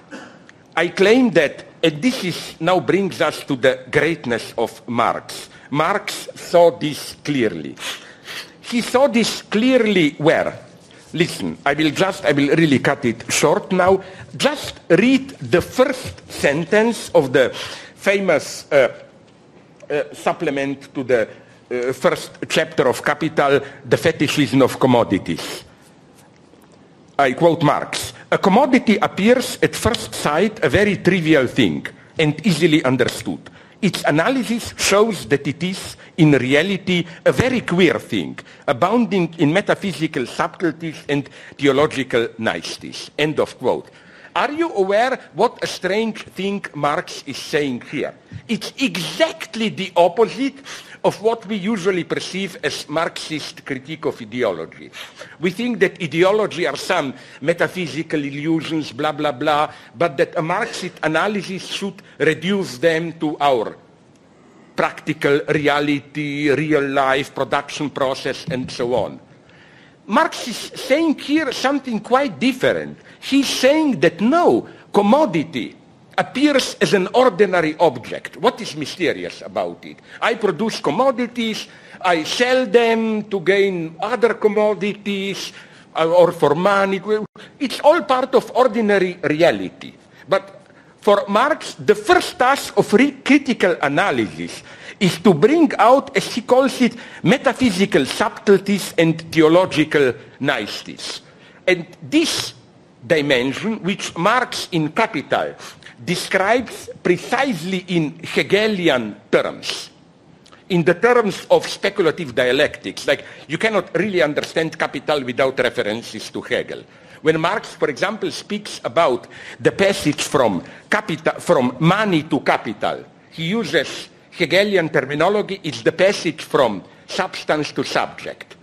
I claim that, and this is, now brings us to the greatness of Marx. Marx saw this clearly. He saw this clearly where? Listen, I will just, I will really cut it short now. Just read the first sentence of the famous uh, uh, supplement to the uh, first chapter of Capital, The Fetishism of Commodities. I quote Marx, a commodity appears at first sight a very trivial thing and easily understood. Its analysis shows that it is, in reality, a very queer thing, abounding in metaphysical subtleties and theological niceties. End of quote. Are you aware what a strange thing Marx is saying here? It's exactly the opposite of what we usually perceive as Marxist critique of ideology. We think that ideology are some metaphysical illusions, blah, blah, blah, but that a Marxist analysis should reduce them to our practical reality, real life, production process, and so on. Marx is saying here something quite different. He's saying that no, commodity appears as an ordinary object. What is mysterious about it? I produce commodities, I sell them to gain other commodities uh, or for money. It's all part of ordinary reality. But for Marx, the first task of critical analysis is to bring out, as he calls it, metaphysical subtleties and theological niceties. And this dimension, which Marx in Capital describes precisely in Hegelian terms, in the terms of speculative dialectics. Like, you cannot really understand capital without references to Hegel. When Marx, for example, speaks about the passage from, capital, from money to capital, he uses Hegelian terminology it's the passage from substance to subject.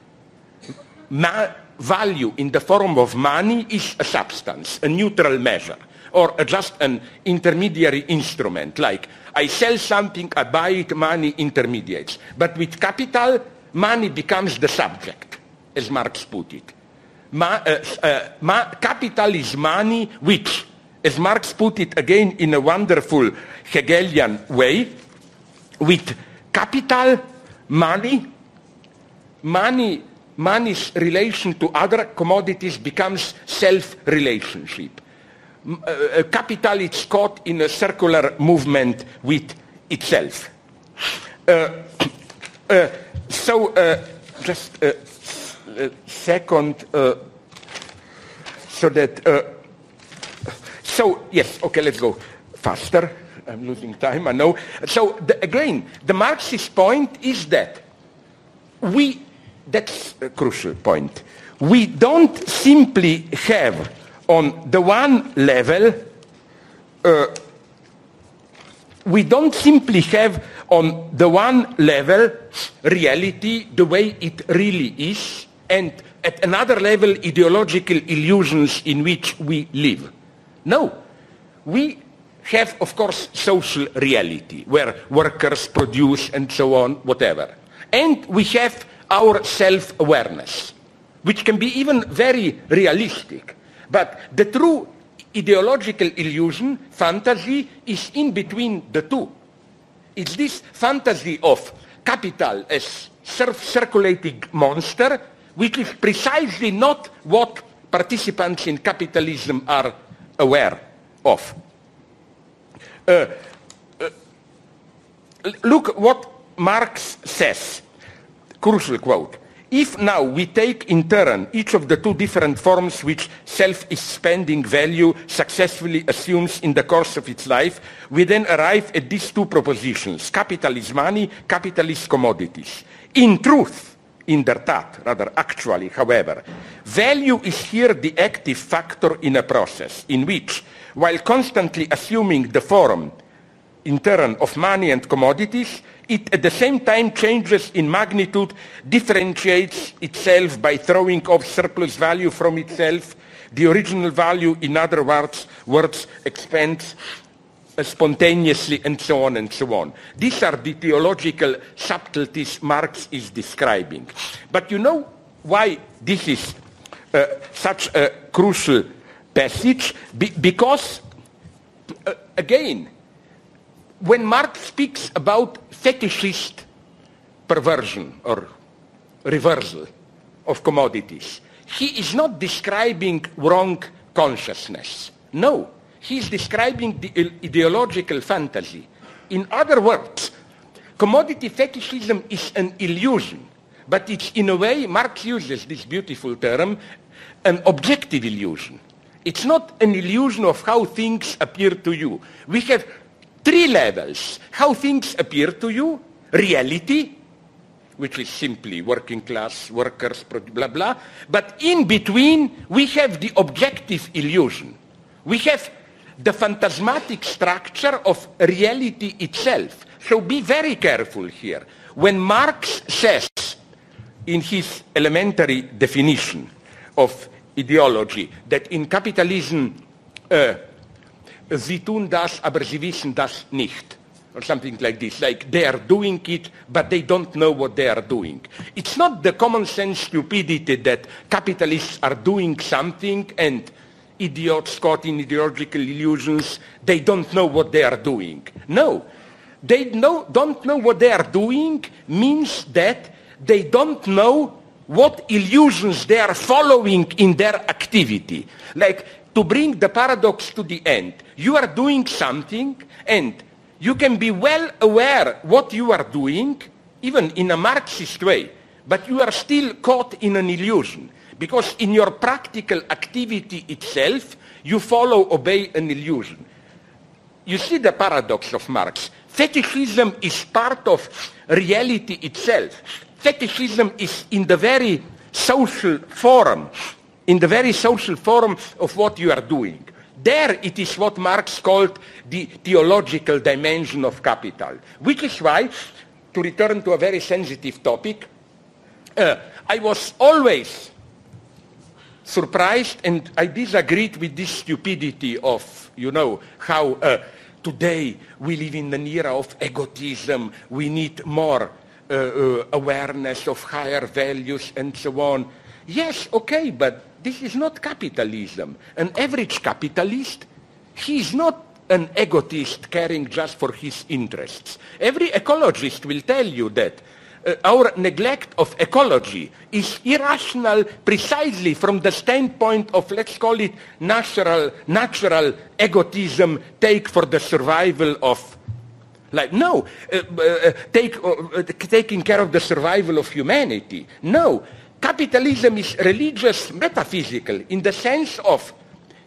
Ma- value in the form of money is a substance, a neutral measure, or just an intermediary instrument, like I sell something, I buy it, money intermediates. But with capital, money becomes the subject, as Marx put it. Ma- uh, uh, ma- capital is money which, as Marx put it again in a wonderful Hegelian way, with capital, money, money, money's relation to other commodities becomes self-relationship. Uh, uh, capital is caught in a circular movement with itself. Uh, uh, so, uh, just a second, uh, so that, so yes, okay, let's go faster. I'm losing time, I know. So the, again, the Marxist point is that we, that's a crucial point, we don't simply have on the one level, uh, we don't simply have on the one level reality the way it really is, and at another level ideological illusions in which we live. No, we have, of course, social reality where workers produce and so on, whatever. And we have our self-awareness, which can be even very realistic. But the true ideological illusion, fantasy, is in between the two. It's this fantasy of capital as self-circulating monster, which is precisely not what participants in capitalism are aware of. Uh, uh, look what Marx says, crucial quote. If now we take in turn each of the two different forms which self-expanding value successfully assumes in the course of its life, we then arrive at these two propositions. Capital is money, capital is commodities. In truth, in der Tat, rather actually, however, value is here the active factor in a process in which, while constantly assuming the form in turn of money and commodities, it at the same time changes in magnitude, differentiates itself by throwing off surplus value from itself, the original value, in other words, words expands spontaneously, and so on and so on. These are the theological subtleties Marx is describing. But you know why this is uh, such a crucial passage? Be- because, uh, again, when Marx speaks about fetishist perversion or reversal of commodities, he is not describing wrong consciousness. No, he is describing the ideological fantasy. In other words, commodity fetishism is an illusion, but it's in a way, Marx uses this beautiful term, an objective illusion. It's not an illusion of how things appear to you. We have three levels. How things appear to you, reality, which is simply working class, workers, blah, blah. But in between, we have the objective illusion. We have the phantasmatic structure of reality itself. So be very careful here. When Marx says in his elementary definition of ideology that in capitalism uh, sie tun das, aber sie wissen das nicht. Or something like this, like they are doing it, but they don't know what they are doing. It's not the common sense stupidity that capitalists are doing something and idiots caught in ideological illusions, they don't know what they are doing. No. They know, don't know what they are doing means that they don't know what illusions they are following in their activity. Like to bring the paradox to the end. You are doing something and you can be well aware what you are doing, even in a Marxist way, but you are still caught in an illusion. Because in your practical activity itself, you follow, obey an illusion. You see the paradox of Marx. Fetishism is part of reality itself. Fetishism is in the very social forum, in the very social form of what you are doing. There it is what Marx called the theological dimension of capital, which is why, to return to a very sensitive topic, uh, I was always surprised and I disagreed with this stupidity of, you know, how uh, today we live in an era of egotism, we need more uh, uh, awareness of higher values and so on. Yes, okay, but this is not capitalism. An average capitalist, he is not an egotist caring just for his interests. Every ecologist will tell you that uh, our neglect of ecology is irrational precisely from the standpoint of, let's call it, natural, natural egotism, take for the survival of like, no, uh, uh, take, uh, taking care of the survival of humanity. No, capitalism is religious metaphysical in the sense of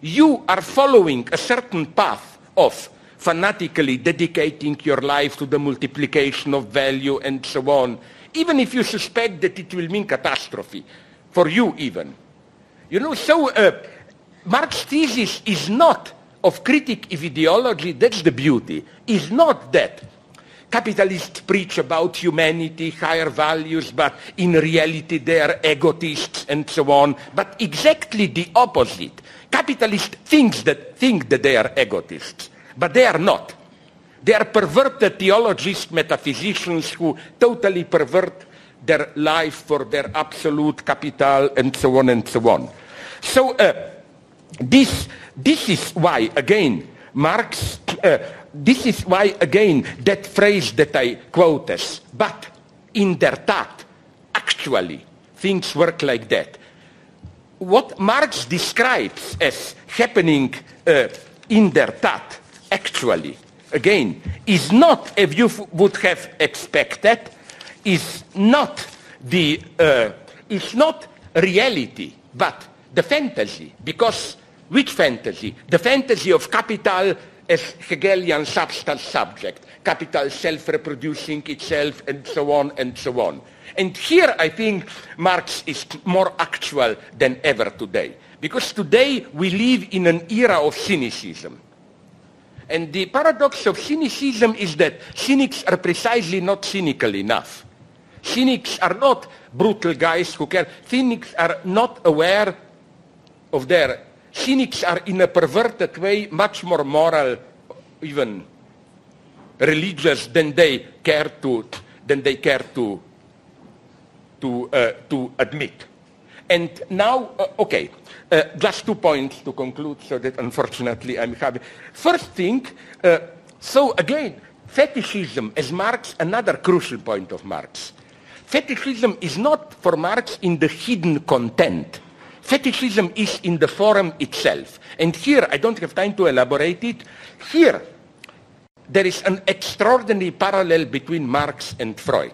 you are following a certain path of fanatically dedicating your life to the multiplication of value and so on, even if you suspect that it will mean catastrophe, for you even. You know, so uh, Marx's thesis is not of critic of ideology, that's the beauty, is not that capitalists preach about humanity, higher values, but in reality they are egotists and so on, but exactly the opposite. Capitalists think that, think that they are egotists. But they are not. They are perverted theologists, metaphysicians who totally pervert their life for their absolute capital and so on and so on. So uh, this, this is why, again, Marx, uh, this is why, again, that phrase that I quoted, but in der Tat, actually, things work like that. What Marx describes as happening uh, in der Tat actually, again, is not as you would have expected, is not the, uh, is not reality, but the fantasy. Because which fantasy? The fantasy of capital as Hegelian substance subject, capital self-reproducing itself, and so on and so on. And here I think Marx is more actual than ever today. Because today we live in an era of cynicism. And the paradox of cynicism is that cynics are precisely not cynical enough. Cynics are not brutal guys who care. Cynics are not aware of their. Cynics are in a perverted way much more moral, even religious than they care to, than they care to, to, uh, to admit. And now, uh, okay, uh, just two points to conclude so that unfortunately I'm having. First thing, uh, so again, fetishism as Marx, another crucial point of Marx. Fetishism is not for Marx in the hidden content. Fetishism is in the form itself. And here, I don't have time to elaborate it. Here, there is an extraordinary parallel between Marx and Freud.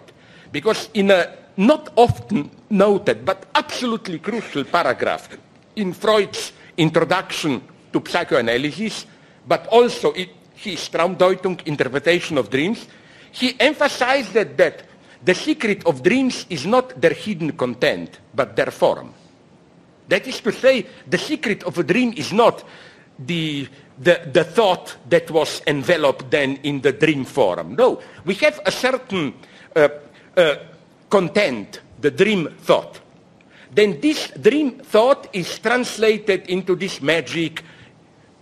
Because in a not often noted, but absolutely crucial paragraph in Freud's introduction to psychoanalysis, but also in his Traumdeutung interpretation of dreams, he emphasized that the secret of dreams is not their hidden content, but their form. That is to say, the secret of a dream is not the, the, the thought that was enveloped then in the dream form. No, we have a certain uh, uh, content, the dream thought. Then this dream thought is translated into this magic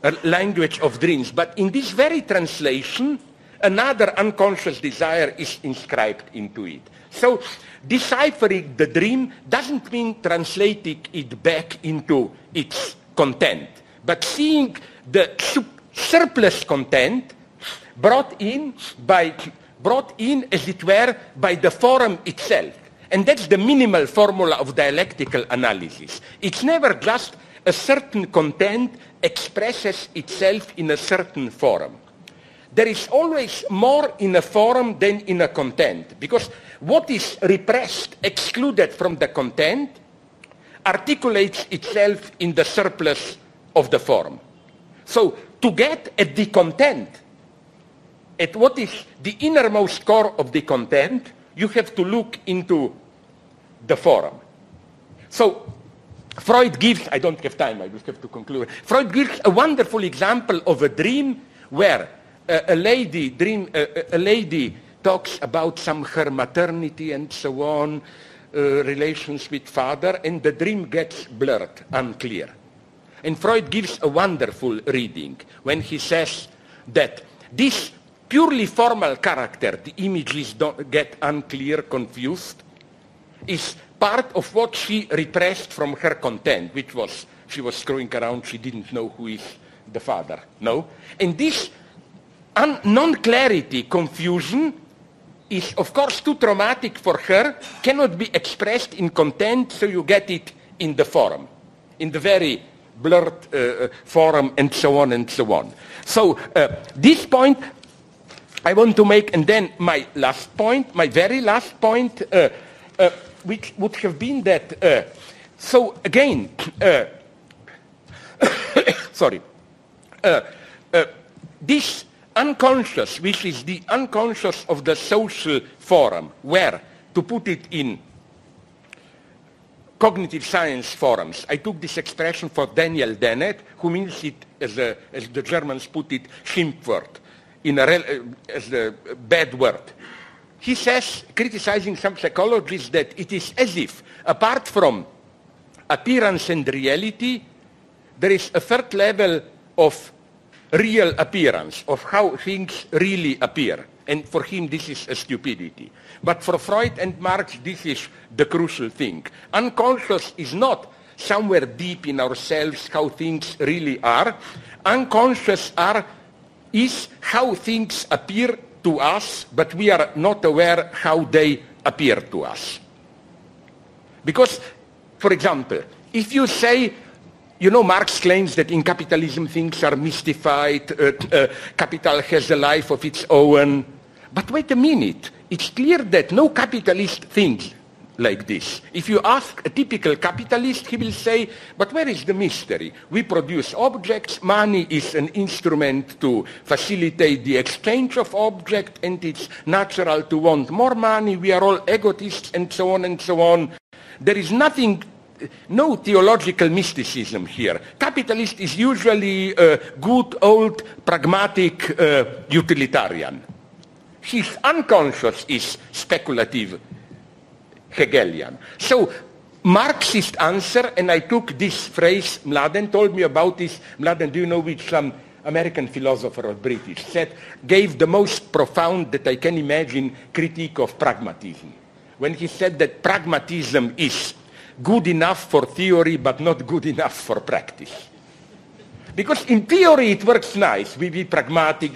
uh, language of dreams. But in this very translation, another unconscious desire is inscribed into it. So deciphering the dream doesn't mean translating it back into its content, but seeing the surplus content brought in by brought in, as it were, by the forum itself. And that's the minimal formula of dialectical analysis. It's never just a certain content expresses itself in a certain forum. There is always more in a forum than in a content, because what is repressed, excluded from the content, articulates itself in the surplus of the form. So to get at the content, at what is the innermost core of the content, you have to look into the form. So Freud gives, I don't have time, I just have to conclude. Freud gives a wonderful example of a dream where a, lady dream, a, lady talks about some her maternity and so on, uh, relations with father, and the dream gets blurred, unclear. And Freud gives a wonderful reading when he says that this purely formal character, the images don't get unclear, confused, is part of what she repressed from her content, which was she was screwing around, she didn't know who is the father. No? And this un- non-clarity, confusion, is of course too traumatic for her, cannot be expressed in content, so you get it in the form, in the very blurred uh, uh and so on and so on. So uh, this point I want to make, and then my last point, my very last point, uh, uh, which would have been that, uh, so again, sorry, this unconscious, which is the unconscious of the social forum, where, to put it in cognitive science forums, I took this expression for Daniel Dennett, who means it, as, a, as the Germans put it, Schimpfwort, in a, uh, as a bad word. He says, criticizing some psychologists, that it is as if, apart from appearance and reality, there is a third level of real appearance, of how things really appear. And for him, this is a stupidity. But for Freud and Marx, this is the crucial thing. Unconscious is not somewhere deep in ourselves how things really are. Unconscious are, is how things appear to us, but we are not aware how they appear to us. Because, for example, if you say, you know, Marx claims that in capitalism things are mystified, uh, uh, capital has a life of its own. But wait a minute, it's clear that no capitalist thinks like this. If you ask a typical capitalist, he will say, but where is the mystery? We produce objects, money is an instrument to facilitate the exchange of objects, and it's natural to want more money. We are all egotists, and so on and so on. There is nothing no theological mysticism here. Capitalist is usually a good, old, pragmatic uh, utilitarian. His unconscious is speculative Hegelian. So Marxist answer, and I took this phrase, Mladen told me about this. Mladen, do you know which some American philosopher or British said, gave the most profound that I can imagine critique of pragmatism. When he said that pragmatism is good enough for theory but not good enough for practice. Because in theory it works nice, we be pragmatic,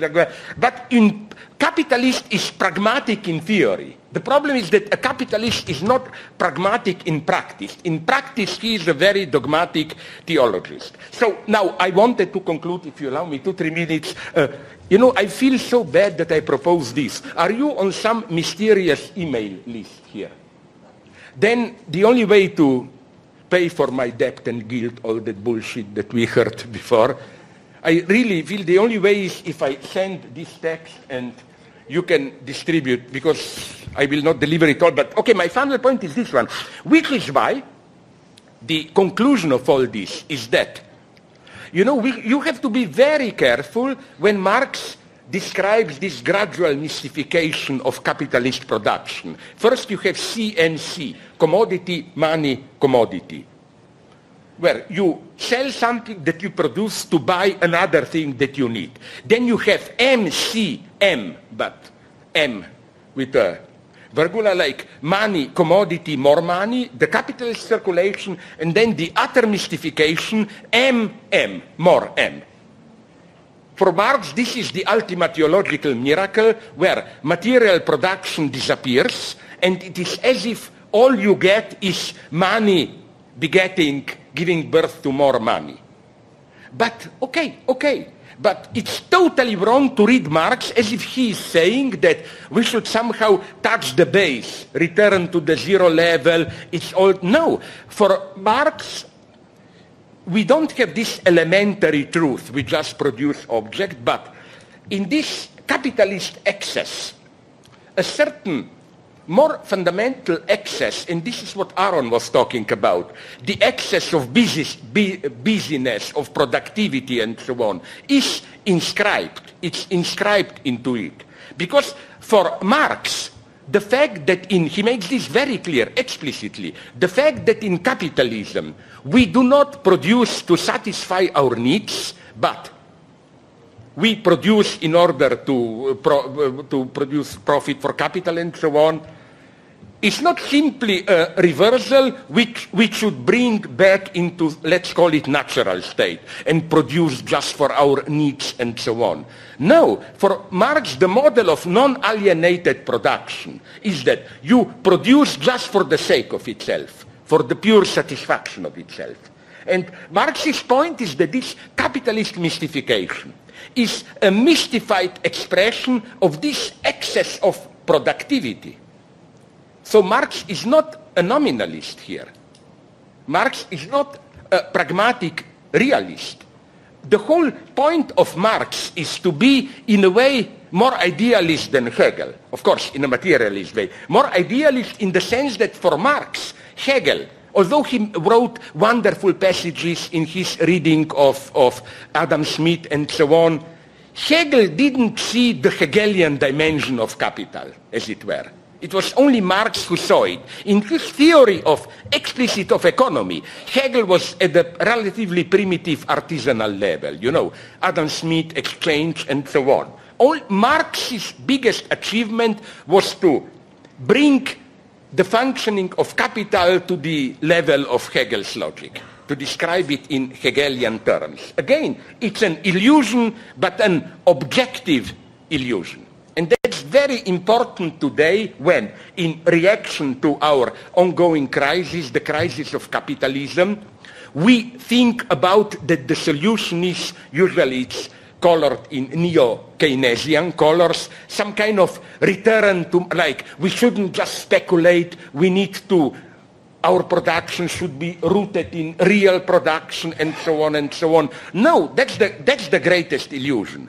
but in capitalist is pragmatic in theory. The problem is that a capitalist is not pragmatic in practice. In practice, he is a very dogmatic theologist. So now I wanted to conclude, if you allow me two, three minutes. Uh, you know, I feel so bad that I propose this. Are you on some mysterious email list here? Then the only way to pay for my debt and guilt, all that bullshit that we heard before, I really feel the only way is if I send this text and you can distribute because I will not deliver it all. But okay, my final point is this one, which is why the conclusion of all this is that, you know, we, you have to be very careful when Marx describes this gradual mystification of capitalist production. First you have CMC, commodity, money, commodity where you sell something that you produce to buy another thing that you need. Then you have MCM, but M with a virgula like money, commodity, more money, the capitalist circulation, and then the utter mystification, MM, more M. For Marx, this is the ultimate theological miracle where material production disappears and it is as if all you get is money begetting giving birth to more money. But, okay, okay, but it's totally wrong to read Marx as if he is saying that we should somehow touch the base, return to the zero level. It's all, no. For Marx, we don't have this elementary truth, we just produce object, but in this capitalist excess, a certain more fundamental excess, and this is what Aaron was talking about, the excess of busy, busyness, of productivity and so on, is inscribed. It's inscribed into it. Because for Marx, the fact that in, he makes this very clear explicitly, the fact that in capitalism we do not produce to satisfy our needs, but we produce in order to, pro, uh, to produce profit for capital and so on, it's not simply a reversal which we should bring back into, let's call it natural state and produce just for our needs and so on. No, for Marx, the model of non-alienated production is that you produce just for the sake of itself, for the pure satisfaction of itself. And Marx's point is that this capitalist mystification is a mystified expression of this excess of productivity so Marx is not a nominalist here. Marx is not a pragmatic realist. The whole point of Marx is to be, in a way, more idealist than Hegel. Of course, in a materialist way. More idealist in the sense that for Marx, Hegel, although he wrote wonderful passages in his reading of, of Adam Smith and so on, Hegel didn't see the Hegelian dimension of capital, as it were. It was only Marx who saw it. In his theory of explicit of economy, Hegel was at a relatively primitive artisanal level, you know, Adam Smith, exchange, and so on. All Marx's biggest achievement was to bring the functioning of capital to the level of Hegel's logic, to describe it in Hegelian terms. Again, it's an illusion, but an objective illusion. And that's very important today when, in reaction to our ongoing crisis, the crisis of capitalism, we think about that the solution is usually it's colored in neo-Keynesian colors, some kind of return to, like, we shouldn't just speculate, we need to, our production should be rooted in real production and so on and so on. No, that's the, that's the greatest illusion.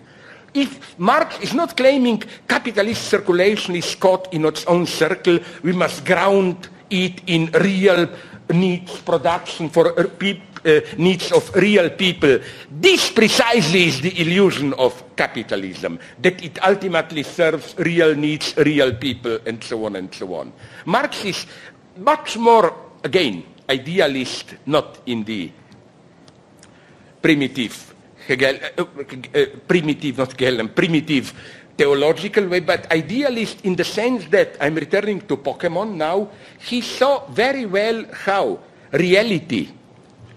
If Marx is not claiming capitalist circulation is caught in its own circle, we must ground it in real needs production for uh, needs of real people. This precisely is the illusion of capitalism, that it ultimately serves real needs, real people, and so on and so on. Marx is much more, again, idealist, not in the primitive Hegel, uh, uh, primitive, not Hegelian, primitive theological way, but idealist in the sense that I'm returning to Pokemon now. He saw very well how reality,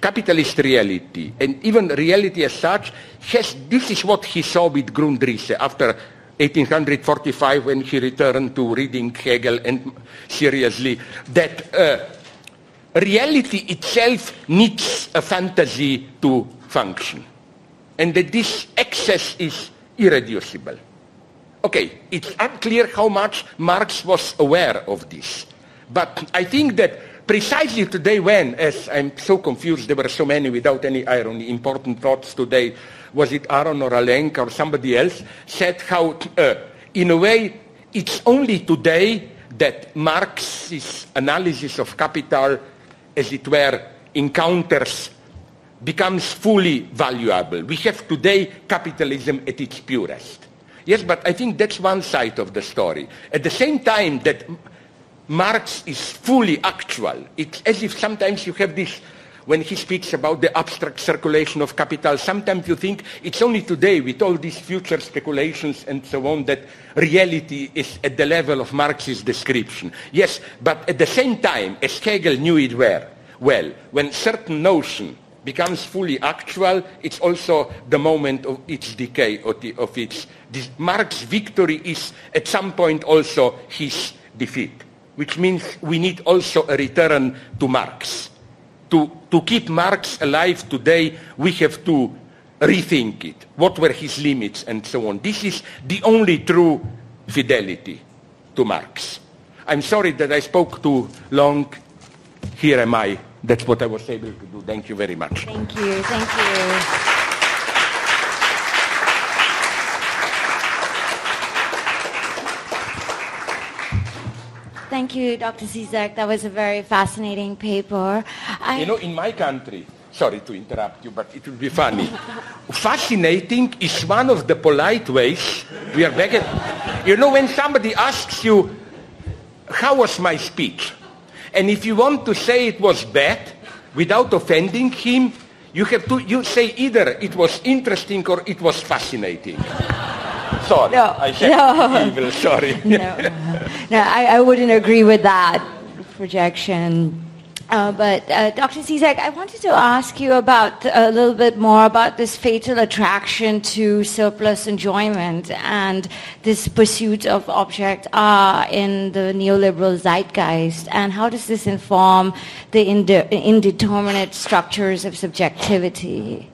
capitalist reality, and even reality as such, has, this is what he saw with Grundrisse after 1845 when he returned to reading Hegel and seriously, that uh, reality itself needs a fantasy to function and that this excess is irreducible. Okay, it's unclear how much Marx was aware of this. But I think that precisely today when, as I'm so confused, there were so many without any irony, important thoughts today, was it Aaron or Alenka or somebody else, said how, uh, in a way, it's only today that Marx's analysis of capital, as it were, encounters becomes fully valuable. We have today capitalism at its purest. Yes, but I think that's one side of the story. At the same time that Marx is fully actual, it's as if sometimes you have this, when he speaks about the abstract circulation of capital, sometimes you think it's only today with all these future speculations and so on that reality is at the level of Marx's description. Yes, but at the same time, as Hegel knew it well, well when certain notion becomes fully actual, it's also the moment of its decay, of, the, of its... This, Marx's victory is at some point also his defeat, which means we need also a return to Marx. To, to keep Marx alive today, we have to rethink it. What were his limits and so on. This is the only true fidelity to Marx. I'm sorry that I spoke too long. Here am I that's what I was able to do. Thank you very much. Thank you. Thank you. Thank you, Dr. Zizek. That was a very fascinating paper. I, You know, in my country, sorry to interrupt you, but it will be funny. Fascinating is one of the polite ways. We are back at, you know, when somebody asks you, how was my speech? And if you want to say it was bad, without offending him, you have to, you say either it was interesting or it was fascinating. Sorry, No, I said no. evil, sorry. no, no I, I wouldn't agree with that projection. Uh, but uh, Dr. Zizek, I wanted to ask you about a little bit more about this fatal attraction to surplus enjoyment and this pursuit of object a in the neoliberal zeitgeist, and how does this inform the inde- indeterminate structures of subjectivity?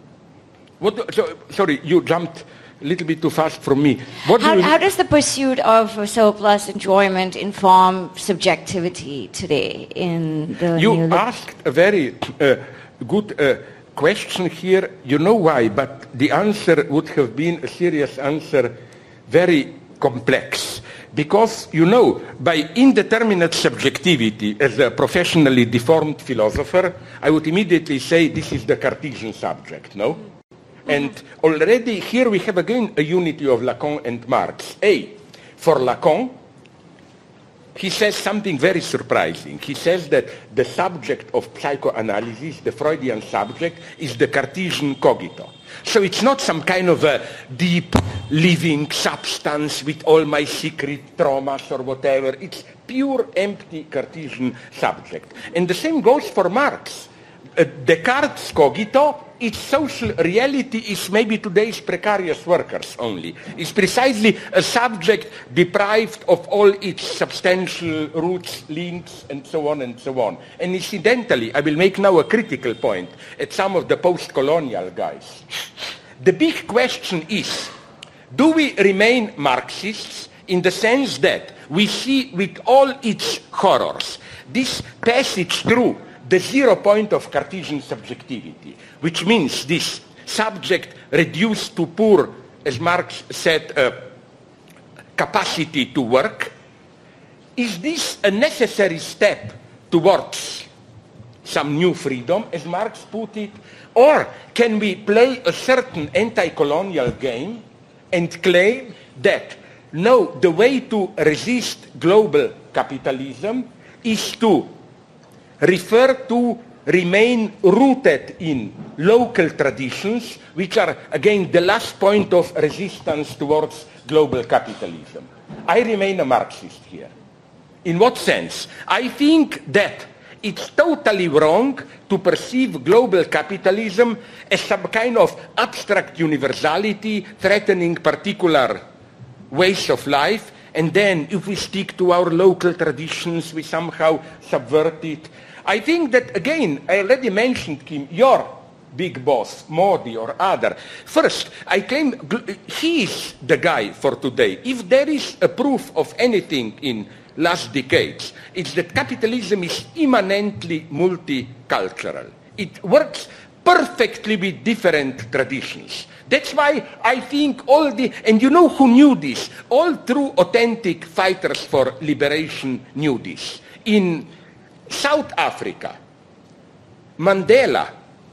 What, do- so, sorry, you jumped a little bit too fast from me. What do How, you, how does the pursuit of surplus enjoyment inform subjectivity today in the You neoliberal? asked a very uh, good uh, question here. You know why, but the answer would have been a serious answer, very complex. Because, you know, by indeterminate subjectivity, as a professionally deformed philosopher, I would immediately say this is the Cartesian subject, no? And already here we have again a unity of Lacan and Marx. A, for Lacan, he says something very surprising. He says that the subject of psychoanalysis, the Freudian subject, is the Cartesian cogito. So it's not some kind of a deep living substance with all my secret traumas or whatever. It's pure empty Cartesian subject. And the same goes for Marx. Uh, Descartes' cogito, its social reality is maybe today's precarious workers only. It's precisely a subject deprived of all its substantial roots, links, and so on and so on. And incidentally, I will make now a critical point at some of the post-colonial guys. The big question is, do we remain Marxists in the sense that we see with all its horrors this passage through the zero point of Cartesian subjectivity, which means this subject reduced to poor, as Marx said, uh, capacity to work, is this a necessary step towards some new freedom, as Marx put it, or can we play a certain anti-colonial game and claim that no, the way to resist global capitalism is to refer to remain rooted in local traditions, which are again the last point of resistance towards global capitalism. I remain a Marxist here. In what sense? I think that it's totally wrong to perceive global capitalism as some kind of abstract universality threatening particular ways of life, and then if we stick to our local traditions, we somehow subvert it. I think that, again, I already mentioned, Kim, your big boss, Modi or other. First, I claim he is the guy for today. If there is a proof of anything in last decades, it's that capitalism is immanently multicultural. It works perfectly with different traditions. That's why I think all the, and you know who knew this? All true authentic fighters for liberation knew this. In South Africa, Mandela,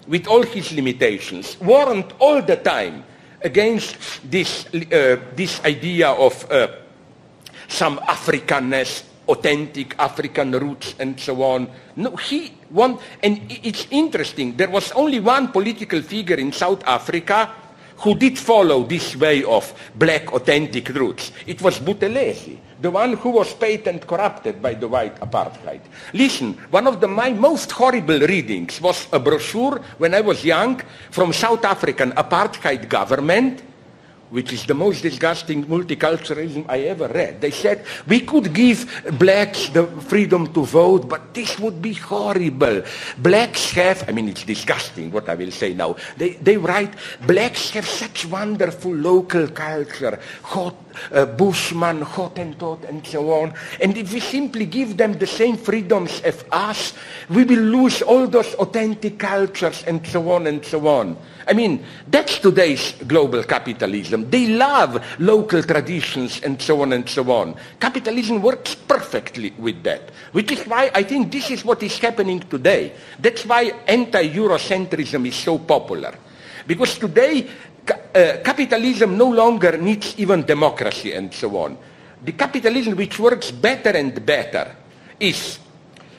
with all his limitations, warned all the time against this, uh, this idea of uh, some Africanness, authentic African roots, and so on. No, he want, and it's interesting. There was only one political figure in South Africa who did follow this way of black authentic roots. It was Buthelezi, the one who was paid and corrupted by the white apartheid. Listen, one of the, my most horrible readings was a brochure when I was young from South African apartheid government which is the most disgusting multiculturalism I ever read. They said we could give blacks the freedom to vote, but this would be horrible. Blacks have, I mean, it's disgusting what I will say now. They, they write, blacks have such wonderful local culture, hot, uh, Bushman, Hottentot, and so on. And if we simply give them the same freedoms as us, we will lose all those authentic cultures and so on and so on. I mean, that's today's global capitalism. Capitalism. They love local traditions and so on and so on. Capitalism works perfectly with that, which is why I think this is what is happening today. That's why anti-Eurocentrism is so popular. Because today, uh, capitalism no longer needs even democracy and so on. The capitalism which works better and better is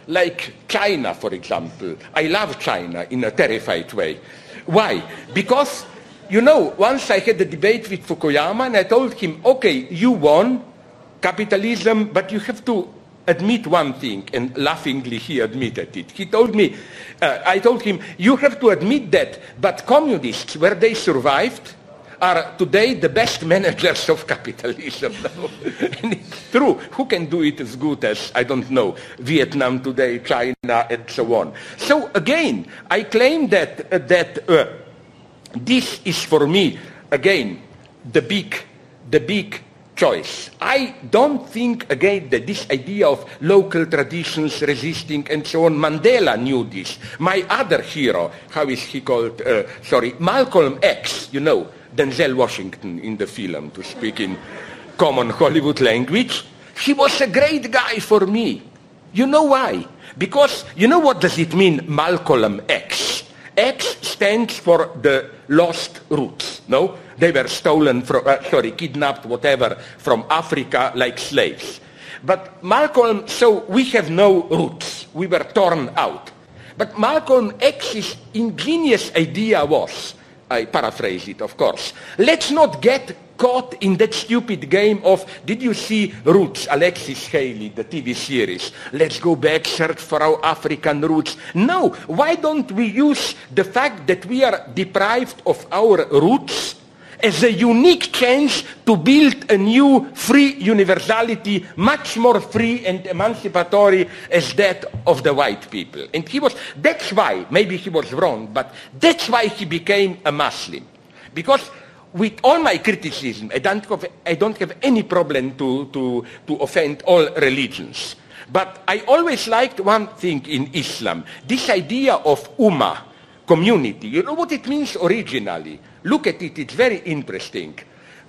like China, for example. I love China in a terrified way. Why? Because, you know, once I had a debate with Fukuyama and I told him, okay, you won capitalism, but you have to admit one thing, and laughingly he admitted it. He told me, uh, I told him, you have to admit that, but communists, where they survived, are today the best managers of capitalism. and it's true. Who can do it as good as, I don't know, Vietnam today, China, and so on. So again, I claim that, uh, that uh, this is for me, again, the big, the big choice. I don't think, again, that this idea of local traditions resisting and so on, Mandela knew this. My other hero, how is he called? Uh, sorry, Malcolm X, you know, Denzel Washington in the film, to speak in common Hollywood language. He was a great guy for me. You know why? Because you know what does it mean, Malcolm X? X stands for the lost roots. No, they were stolen from, uh, sorry, kidnapped, whatever, from Africa like slaves. But Malcolm, so we have no roots. We were torn out. But Malcolm X's ingenious idea was I paraphrase it, of course. Let's not get caught in that stupid game of, did you see Roots, Alexis Haley, the TV series? Let's go back, search for our African roots. No, why don't we use the fact that we are deprived of our roots as a unique chance to build a new free universality, much more free and emancipatory as that of the white people. And he was, that's why, maybe he was wrong, but that's why he became a Muslim. Because with all my criticism, I don't have, I don't have any problem to, to, to offend all religions. But I always liked one thing in Islam, this idea of ummah, community. You know what it means originally? Look at it, it's very interesting.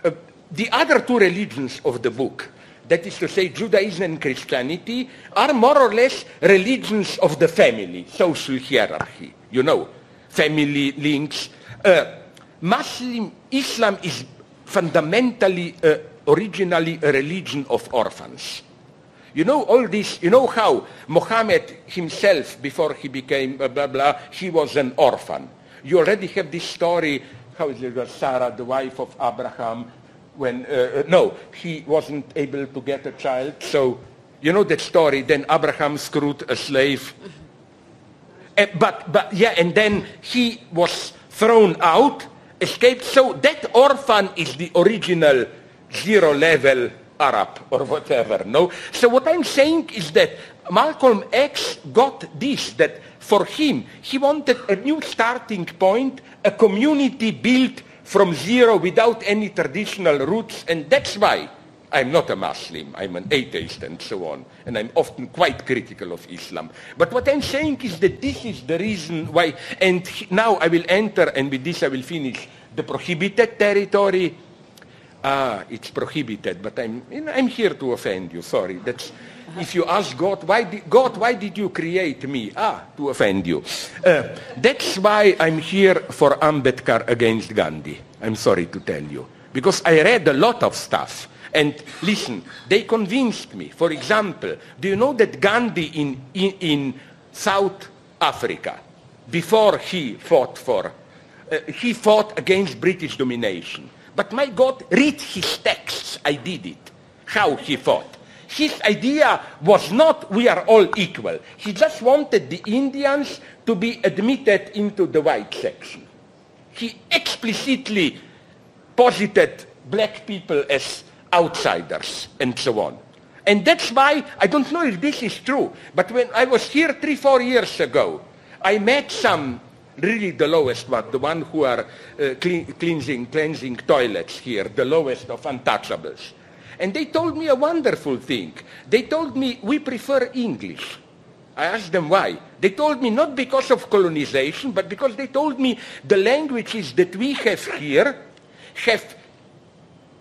Uh, the other two religions of the book, that is to say Judaism and Christianity, are more or less religions of the family, social hierarchy, you know, family links. Uh, Muslim Islam is fundamentally, uh, originally a religion of orphans. You know all this, you know how Muhammad himself, before he became blah, blah, blah, he was an orphan. You already have this story how is it, Sarah, the wife of Abraham, when, uh, uh, no, he wasn't able to get a child. So, you know that story, then Abraham screwed a slave. Uh, but, but, yeah, and then he was thrown out, escaped. So that orphan is the original zero level Arab or whatever, no? So what I'm saying is that Malcolm X got this, that for him, he wanted a new starting point, a community built from zero without any traditional roots, and that's why I'm not a Muslim, I'm an atheist and so on, and I'm often quite critical of Islam. But what I'm saying is that this is the reason why, and now I will enter, and with this I will finish, the prohibited territory. Ah, it's prohibited, but I'm, you know, I'm here to offend you, sorry. That's, if you ask God, why did, God, why did you create me? Ah, to offend you. Uh, that's why I'm here for Ambedkar against Gandhi. I'm sorry to tell you. Because I read a lot of stuff. And listen, they convinced me. For example, do you know that Gandhi in, in, in South Africa, before he fought for, uh, he fought against British domination. But my God, read his texts. I did it. How he fought. His idea was not we are all equal. He just wanted the Indians to be admitted into the white section. He explicitly posited black people as outsiders and so on. And that's why, I don't know if this is true, but when I was here three, four years ago, I met some, really the lowest one, the one who are uh, clean, cleansing, cleansing toilets here, the lowest of untouchables. And they told me a wonderful thing. They told me, we prefer English. I asked them why. They told me not because of colonization, but because they told me the languages that we have here have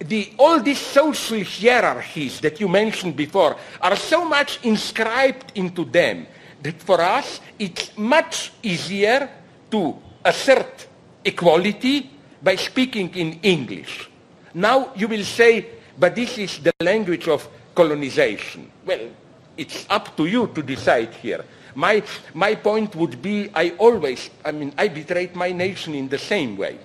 the, all these social hierarchies that you mentioned before are so much inscribed into them that for us it's much easier to assert equality by speaking in English. Now you will say, but this is the language of colonization. Well, it's up to you to decide here. My, my point would be I always, I mean, I betrayed my nation in the same way.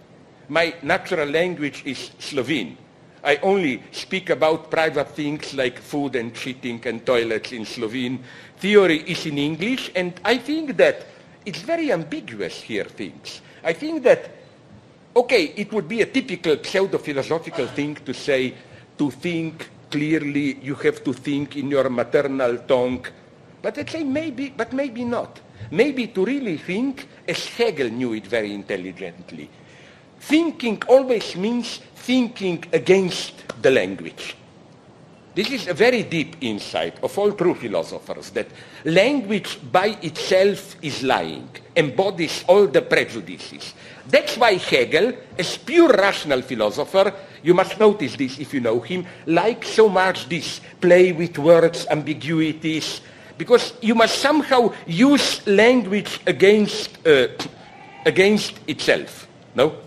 My natural language is Slovene. I only speak about private things like food and cheating and toilets in Slovene. Theory is in English, and I think that it's very ambiguous here, things. I think that, okay, it would be a typical pseudo-philosophical thing to say, to think clearly, you have to think in your maternal tongue. But say maybe, but maybe not. Maybe to really think, as Hegel knew it very intelligently, thinking always means thinking against the language. This is a very deep insight of all true philosophers that language by itself is lying, embodies all the prejudices. That's why Hegel, as pure rational philosopher, you must notice this if you know him, likes so much this play with words, ambiguities, because you must somehow use language against, uh, against itself. No?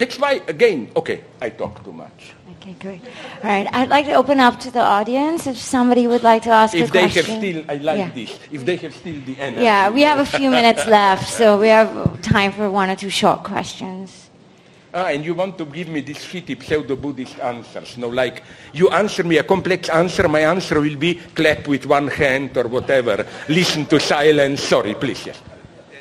That's why, again, okay, I talk too much. Okay, great. All right, I'd like to open up to the audience if somebody would like to ask If a they have still, I like Yeah. this, if they have still the energy. Yeah, we have a few minutes left, so we have time for one or two short questions. Ah, and you want to give me these shitty pseudo-Buddhist answers. No, like, you answer me a complex answer, my answer will be clap with one hand or whatever. Listen to silence. Sorry, please, yes.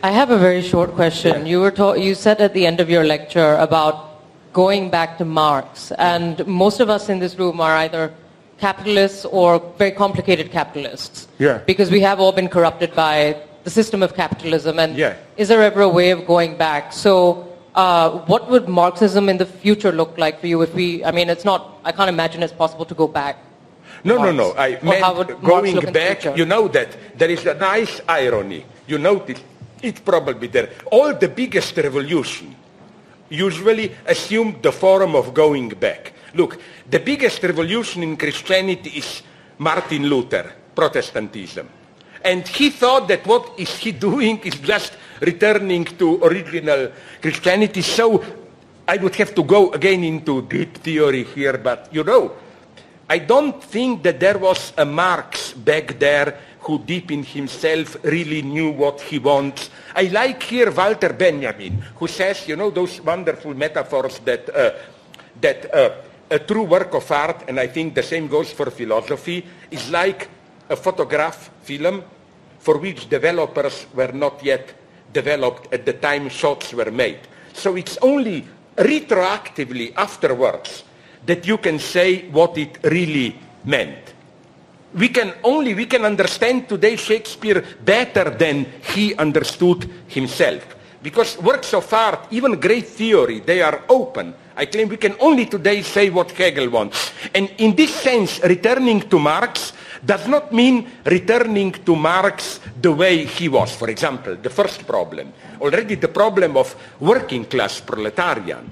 I have a very short question. You were ta- you said at the end of your lecture about going back to Marx, and most of us in this room are either capitalists or very complicated capitalists. Yeah. Because we have all been corrupted by the system of capitalism. And Yeah. is there ever a way of going back? So. Uh, what would Marxism in the future look like for you if we, I mean, it's not, I can't imagine it's possible to go back. No, no, Marx? no. I Or how meant going look in the back. You know that there is a nice irony. You notice it's probably there. All the biggest revolution usually assume the form of going back. Look, the biggest revolution in Christianity is Martin Luther, Protestantism. And he thought that what is he doing is just returning to original Christianity. So I would have to go again into deep theory here, but you know, I don't think that there was a Marx back there who deep in himself really knew what he wants. I like here Walter Benjamin, who says, you know, those wonderful metaphors that, uh, that uh, a true work of art, and I think the same goes for philosophy, is like a photograph film for which developers were not yet developed at the time shots were made. So it's only retroactively afterwards that you can say what it really meant. We can only we can understand today Shakespeare better than he understood himself. Because works of art, even great theory, they are open. I claim we can only today say what Hegel wants. And in this sense, returning to Marx does not mean returning to Marx the way he was. For example, the first problem, already the problem of working class proletarian,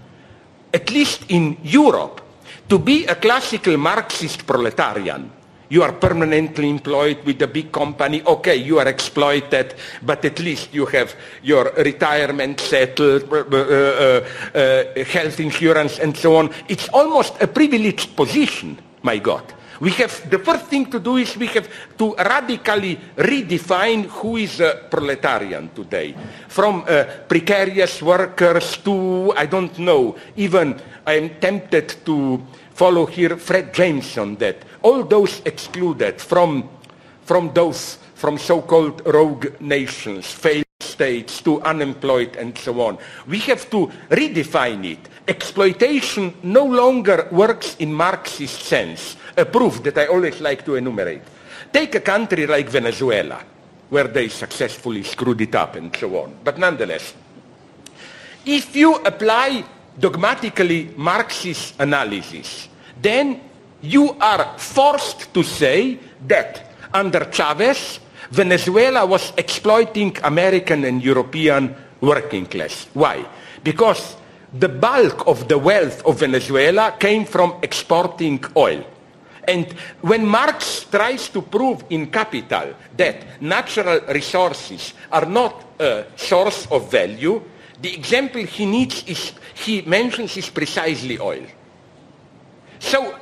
at least in Europe, to be a classical Marxist proletarian, you are permanently employed with a big company. Okay, you are exploited, but at least you have your retirement settled, uh, uh, uh, health insurance, and so on. It's almost a privileged position, my God. We have, the first thing to do is we have to radically redefine who is a proletarian today. From uh, precarious workers to, I don't know, even I am tempted to follow here Fred Jameson that all those excluded from, from those, from so-called rogue nations, failed states to unemployed and so on. We have to redefine it. Exploitation no longer works in Marxist sense, a proof that I always like to enumerate. Take a country like Venezuela, where they successfully screwed it up and so on. But nonetheless, if you apply dogmatically Marxist analysis, then you are forced to say that under Chavez, Venezuela was exploiting American and European working class. Why? Because the bulk of the wealth of Venezuela came from exporting oil. And when Marx tries to prove in Capital that natural resources are not a source of value, the example he needs is, he mentions is precisely oil. So,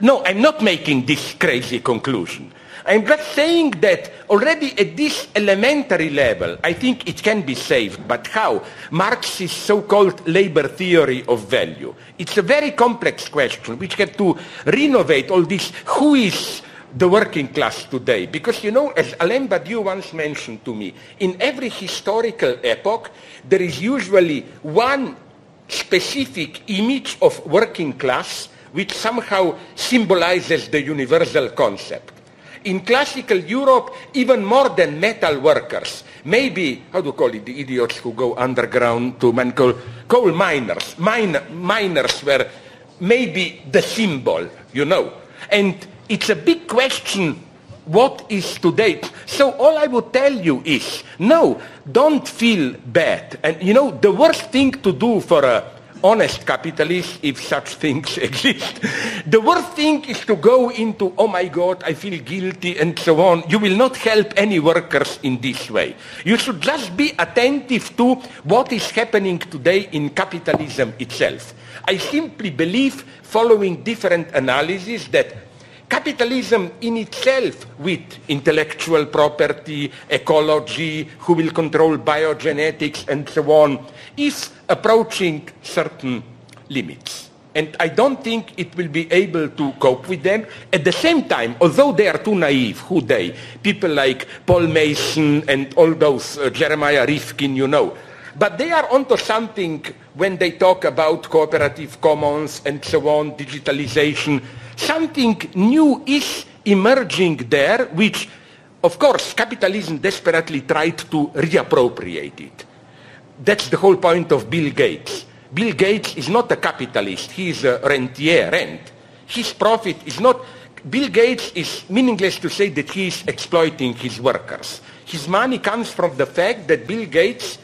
no, I'm not making this crazy conclusion. I'm just saying that already at this elementary level, I think it can be saved. But how? Marx's so-called labor theory of value. It's a very complex question which had to renovate all this. Who is the working class today? Because, you know, as Alain Badiou once mentioned to me, in every historical epoch, there is usually one specific image of working class which somehow symbolizes the universal concept in classical Europe, even more than metal workers, maybe, how do you call it, the idiots who go underground to man coal, coal miners. Mine, miners were maybe the symbol, you know. And it's a big question what is today. So all I would tell you is, no, don't feel bad. And you know, the worst thing to do for a honest capitalist, if such things exist. The worst thing is to go into, oh my God, I feel guilty and so on. You will not help any workers in this way. You should just be attentive to what is happening today in capitalism itself. I simply believe, following different analyses, that capitalism in itself with intellectual property, ecology, who will control biogenetics and so on, is approaching certain limits. And I don't think it will be able to cope with them. At the same time, although they are too naive, who they? People like Paul Mason and all those, uh, Jeremiah Rifkin, you know. But they are onto something when they talk about cooperative commons and so on, digitalization. Something new is emerging there, which, of course, capitalism desperately tried to reappropriate it. That's the whole point of Bill Gates. Bill Gates is not a capitalist. He is a rentier, rent. His profit is not... Bill Gates is meaningless to say that he is exploiting his workers. His money comes from the fact that Bill Gates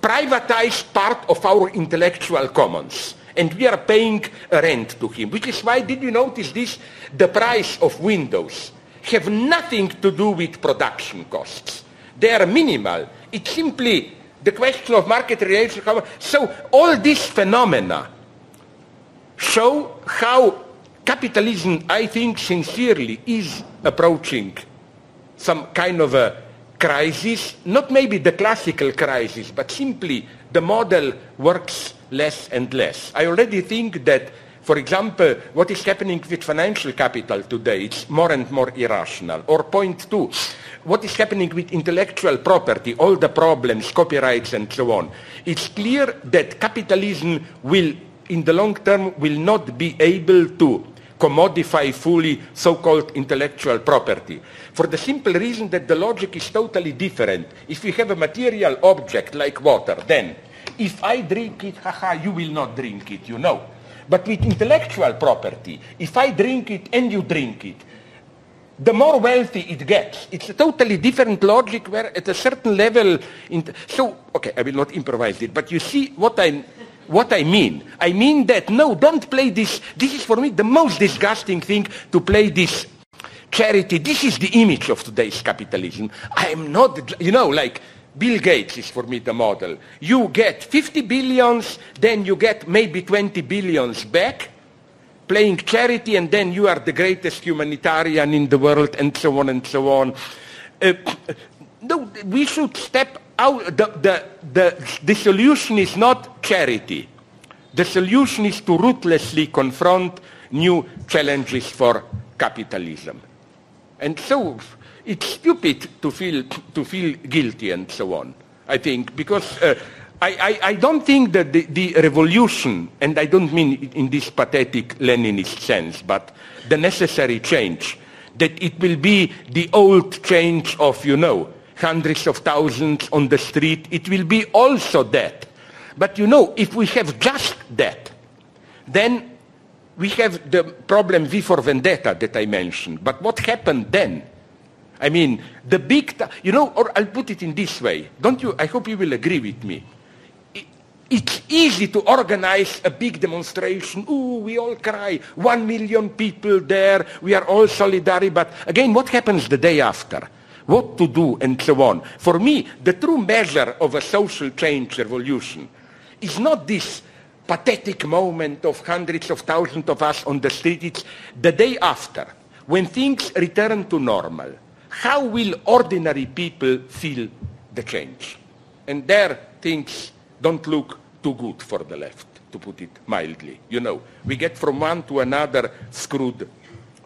privatized part of our intellectual commons. And we are paying rent to him, which is why, did you notice this? The price of Windows have nothing to do with production costs. They are minimal. It's simply the question of market relations. So all these phenomena show how capitalism, I think sincerely, is approaching some kind of a crisis, not maybe the classical crisis, but simply the model works less and less. I already think that, for example, what is happening with financial capital today, it's more and more irrational. Or point two, what is happening with intellectual property, all the problems, copyrights and so on. It's clear that capitalism will, in the long term, will not be able to commodify fully so-called intellectual property. For the simple reason that the logic is totally different. If we have a material object like water, then if I drink it, haha, you will not drink it, you know. But with intellectual property, if I drink it and you drink it, the more wealthy it gets. It's a totally different logic where at a certain level, so, okay, I will not improvise it, but you see what I, what I mean. I mean that, no, don't play this. This is for me the most disgusting thing to play this charity. This is the image of today's capitalism. I am not, you know, like, Bill Gates is for me the model. You get 50 billions, then you get maybe 20 billions back, playing charity, and then you are the greatest humanitarian in the world, and so on and so on. Uh, no, we should step out. The, the, the, the solution is not charity. The solution is to ruthlessly confront new challenges for capitalism. And so it's stupid to feel, to feel guilty and so on, I think, because uh, I, I, I, don't think that the, the, revolution, and I don't mean in this pathetic Leninist sense, but the necessary change, that it will be the old change of, you know, hundreds of thousands on the street, it will be also that. But you know, if we have just that, then we have the problem V for Vendetta that I mentioned. But what happened then? I mean, the big, you know, or I'll put it in this way. Don't you, I hope you will agree with me. It's easy to organize a big demonstration. Ooh, we all cry. One million people there. We are all solidary. But again, what happens the day after? What to do and so on. For me, the true measure of a social change revolution is not this pathetic moment of hundreds of thousands of us on the street. It's the day after, when things return to normal. How will ordinary people feel the change? And there things don't look too good for the left, to put it mildly. You know, we get from one to another screwed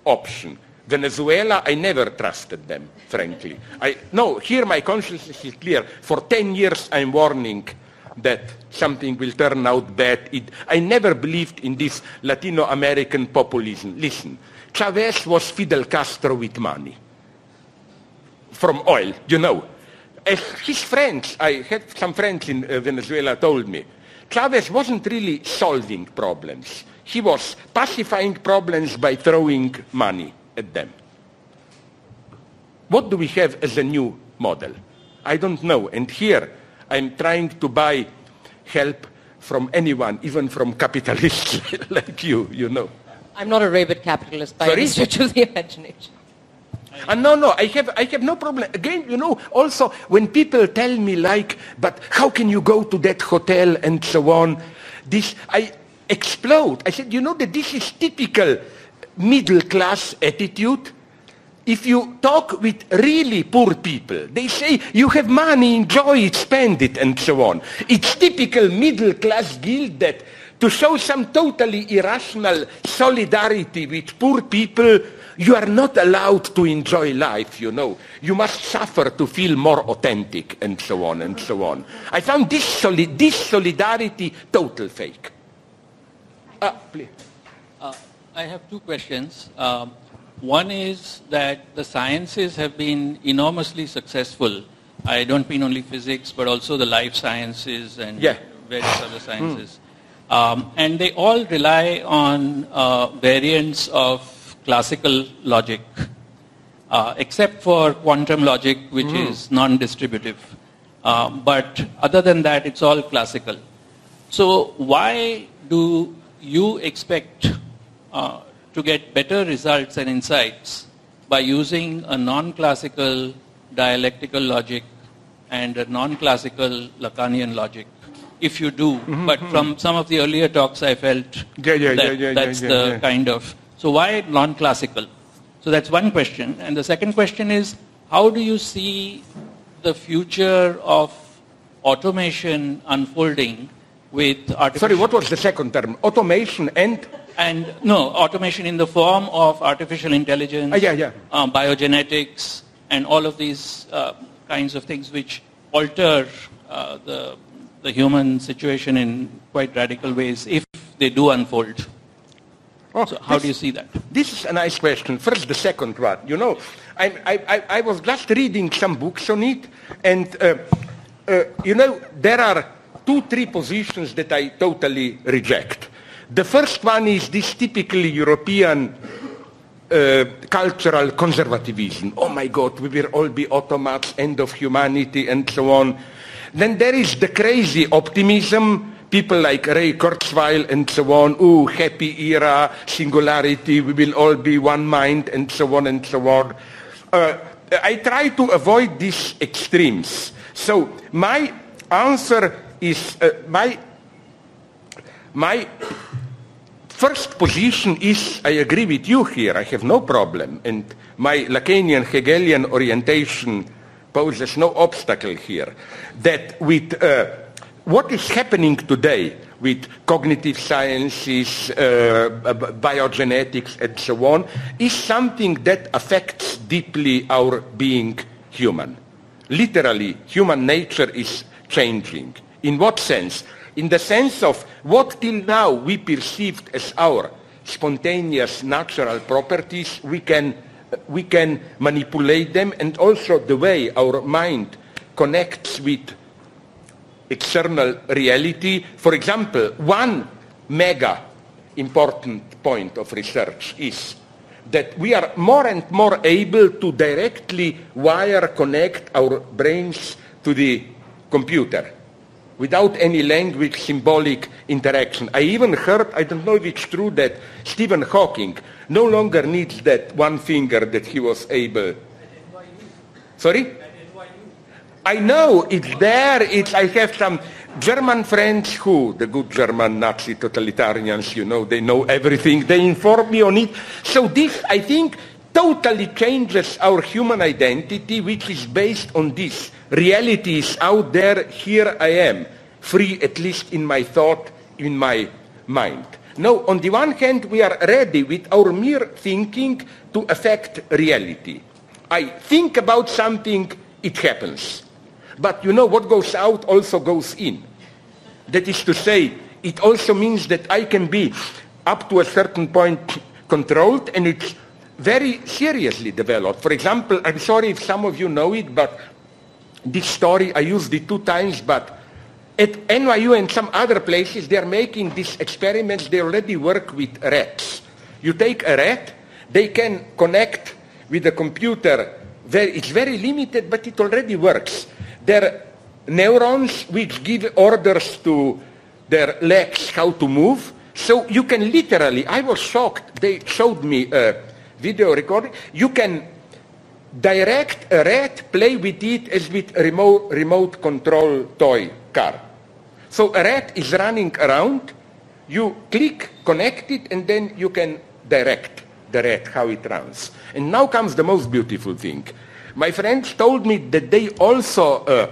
option. Venezuela, I never trusted them, frankly. I, no, here my conscience is clear. For 10 years I'm warning that something will turn out bad. It, I never believed in this Latino American populism. Listen, Chavez was Fidel Castro with money from oil, you know. As his friends, I had some friends in uh, Venezuela told me, Chavez wasn't really solving problems. He was pacifying problems by throwing money at them. What do we have as a new model? I don't know. And here I'm trying to buy help from anyone, even from capitalists like you, you know. I'm not a rabid capitalist by Sorry? any stretch of the imagination. And no, no, I have, I have no problem. Again, you know, also when people tell me like, but how can you go to that hotel and so on, this, I explode. I said, you know that this is typical middle class attitude. If you talk with really poor people, they say, you have money, enjoy it, spend it, and so on. It's typical middle class guilt that to show some totally irrational solidarity with poor people, you are not allowed to enjoy life, you know. You must suffer to feel more authentic, and so on, and so on. I found this, soli- this solidarity total fake. Ah, please. Uh, I have two questions. Um, one is that the sciences have been enormously successful. I don't mean only physics, but also the life sciences and Yeah. various other sciences. Um, and they all rely on uh, variants of classical logic, uh, except for quantum logic, which is non-distributive. Um, but other than that, it's all classical. So why do you expect uh, to get better results and insights by using a non-classical dialectical logic and a non-classical Lacanian logic? If you do, but from some of the earlier talks, I felt Mm-hmm, Yeah, yeah, that yeah, that's the kind of. So why non-classical? So that's one question. And the second question is, how do you see the future of automation unfolding with artificial... Sorry, what was the second term? Automation and? And no, automation in the form of artificial intelligence, Ah, yeah, yeah. uh, biogenetics, and all of these uh, kinds of things which alter uh, the, the human situation in quite radical ways if they do unfold. So how this- do you see that? This is a nice question. First, the second one. You know, I, I, I, I was just reading some books on it, and uh, uh, you know, there are two, three positions that I totally reject. The first one is this typically European uh, cultural conservatism. Oh my God, we will all be automats, end of humanity, and so on. Then there is the crazy optimism. People like Ray Kurzweil and so on. Ooh, happy era, singularity, we will all be one mind, and so on and so on. Uh, I try to avoid these extremes. So my answer is uh, my my first position is I agree with you here. I have no problem. And my Lacanian Hegelian orientation poses no obstacle here. That with uh, what is happening today with cognitive sciences, uh, biogenetics, and so on, is something that affects deeply our being human. Literally, human nature is changing. In what sense? In the sense of what till now we perceived as our spontaneous natural properties, we can, we can manipulate them, and also the way our mind connects with external reality. For example, one mega important point of research is that we are more and more able to directly wire connect our brains to the computer. without any language symbolic interaction. I even heard, I don't know if it's true, that Stephen Hawking no longer needs that one finger that he was able. Sorry? I know it's there. It's, I have some German friends who, the good German Nazi totalitarians, you know, they know everything. They inform me on it. So this, I think, totally changes our human identity, which is based on this. Reality is out there. Here I am, free at least in my thought, in my mind. Now, on the one hand, we are ready with our mere thinking to affect reality. I think about something, it happens. But you know, what goes out also goes in. That is to say, it also means that I can be up to a certain point controlled and it's very seriously developed. For example, I'm sorry if some of you know it, but this story, I used it two times, but at NYU and some other places, they're making these experiments. They already work with rats. You take a rat, they can connect with a computer. It's very limited, but it already works. Their neurons which give orders to their legs how to move. So you can literally, I was shocked. They showed me a video recording. You can direct a rat, play with it as with a remote, remote control toy car. So a rat is running around, you click, connect it, and then you can direct the rat how it runs. And now comes the most beautiful thing. My friends told me that they also uh,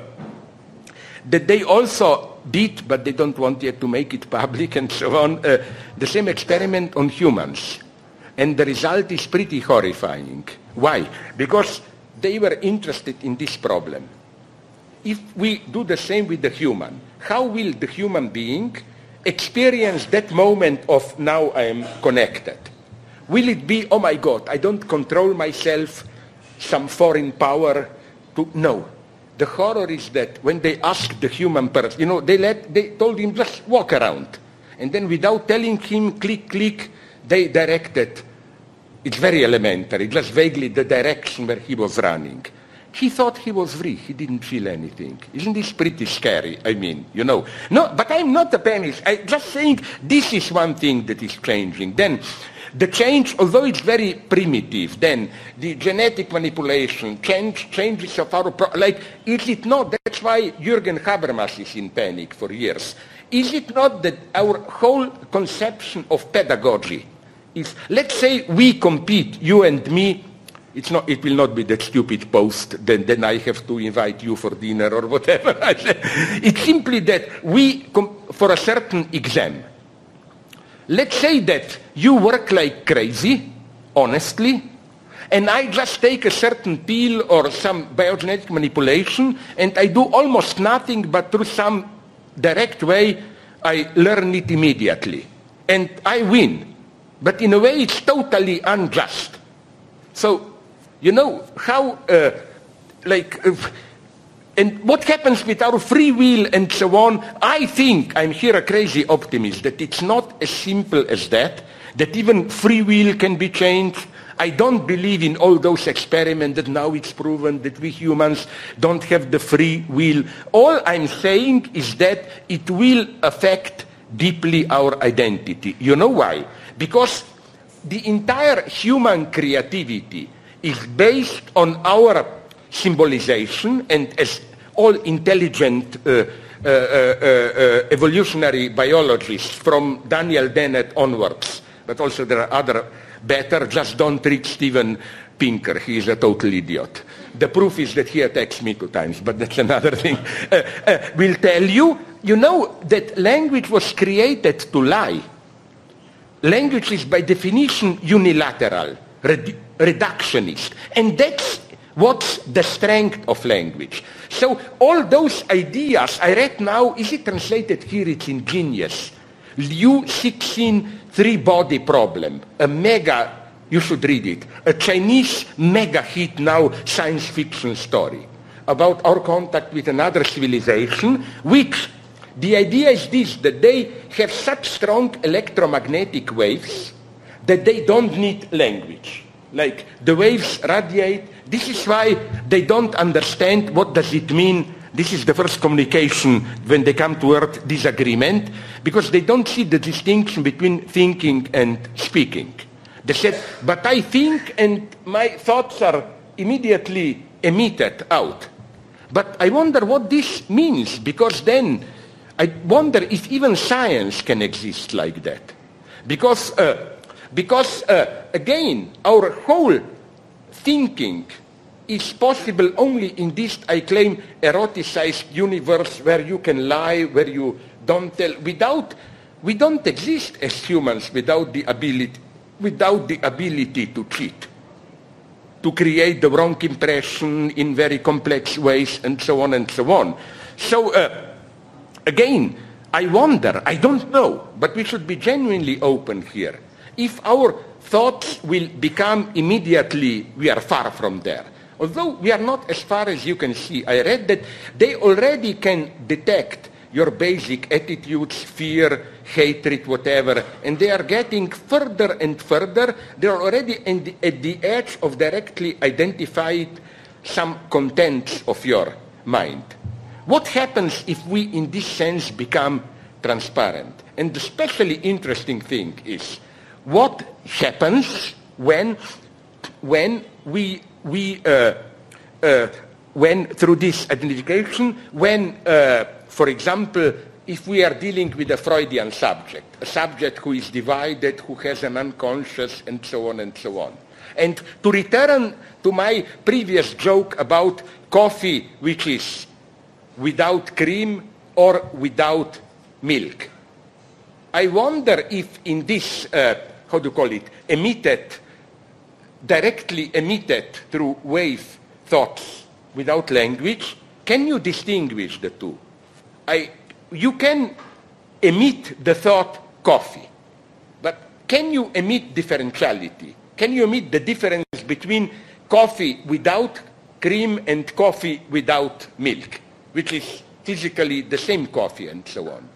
that they also did, but they don't want yet to make it public and so on, uh, the same experiment on humans. And the result is pretty horrifying. Why? Because they were interested in this problem. If we do the same with the human, how will the human being experience that moment of now I am connected? Will it be, oh my God, I don't control myself, some foreign power to, no. The horror is that when they asked the human person, you know, they, let, they told him just walk around. And then without telling him click, click, they directed. It's very elementary, just vaguely the direction where he was running. He thought he was free. He didn't feel anything. Isn't this pretty scary? I mean, you know. No, but I'm not a panic. I'm just saying this is one thing that is changing. Then the change, although it's very primitive, then the genetic manipulation, change, changes of our, pro- like, is it not, that's why Jürgen Habermas is in panic for years. Is it not that our whole conception of pedagogy is, let's say we compete, you and me, it's not, it will not be that stupid post, then, then I have to invite you for dinner or whatever. it's simply that we, com- for a certain exam, let's say that you work like crazy, honestly, and I just take a certain pill or some biogenetic manipulation, and I do almost nothing, but through some direct way, I learn it immediately. And I win. But in a way, it's totally unjust. So, you know, how, uh, like, uh, and what happens with our free will and so on, I think, I'm here a crazy optimist, that it's not as simple as that, that even free will can be changed. I don't believe in all those experiments that now it's proven that we humans don't have the free will. All I'm saying is that it will affect deeply our identity. You know why? Because the entire human creativity is based on our symbolization and as all intelligent uh, uh, uh, uh, evolutionary biologists from Daniel Dennett onwards, but also there are other better, just don't treat Steven Pinker. He is a total idiot. The proof is that he attacks me two times, but that's another thing. Uh, uh, will tell you, you know that language was created to lie. Language is by definition unilateral, redu- reductionist. And that's what's the strength of language. So all those ideas I read now, is it translated here? It's ingenious. Liu Cixin three-body problem, a mega, you should read it, a Chinese mega hit now science fiction story about our contact with another civilization, which the idea is this, that they have such strong electromagnetic waves that they don't need language. Like the waves radiate. This is why they don't understand what does it mean this is the first communication when they come to earth disagreement because they don't see the distinction between thinking and speaking. They said, but I think and my thoughts are immediately emitted out. But I wonder what this means because then I wonder if even science can exist like that. Because, uh, because uh, again, our whole thinking is possible only in this, I claim, eroticized universe where you can lie, where you don't tell. Without, we don't exist as humans without the ability, without the ability to cheat, to create the wrong impression in very complex ways, and so on and so on. So uh, again, I wonder, I don't know, but we should be genuinely open here. If our thoughts will become immediately, we are far from there. Although we are not as far as you can see, I read that they already can detect your basic attitudes, fear, hatred, whatever, and they are getting further and further. They are already the, at the edge of directly identified some contents of your mind. What happens if we, in this sense, become transparent? And the especially interesting thing is what happens when, when we, we uh, uh, when through this identification, when, uh, for example, if we are dealing with a Freudian subject, a subject who is divided, who has an unconscious, and so on and so on. And to return to my previous joke about coffee, which is without cream or without milk. I wonder if in this, uh, how do you call it, emitted, directly emitted through wave thoughts without language, can you distinguish the two? I, you can emit the thought coffee, but can you emit differentiality? Can you emit the difference between coffee without cream and coffee without milk, which is physically the same coffee and so on?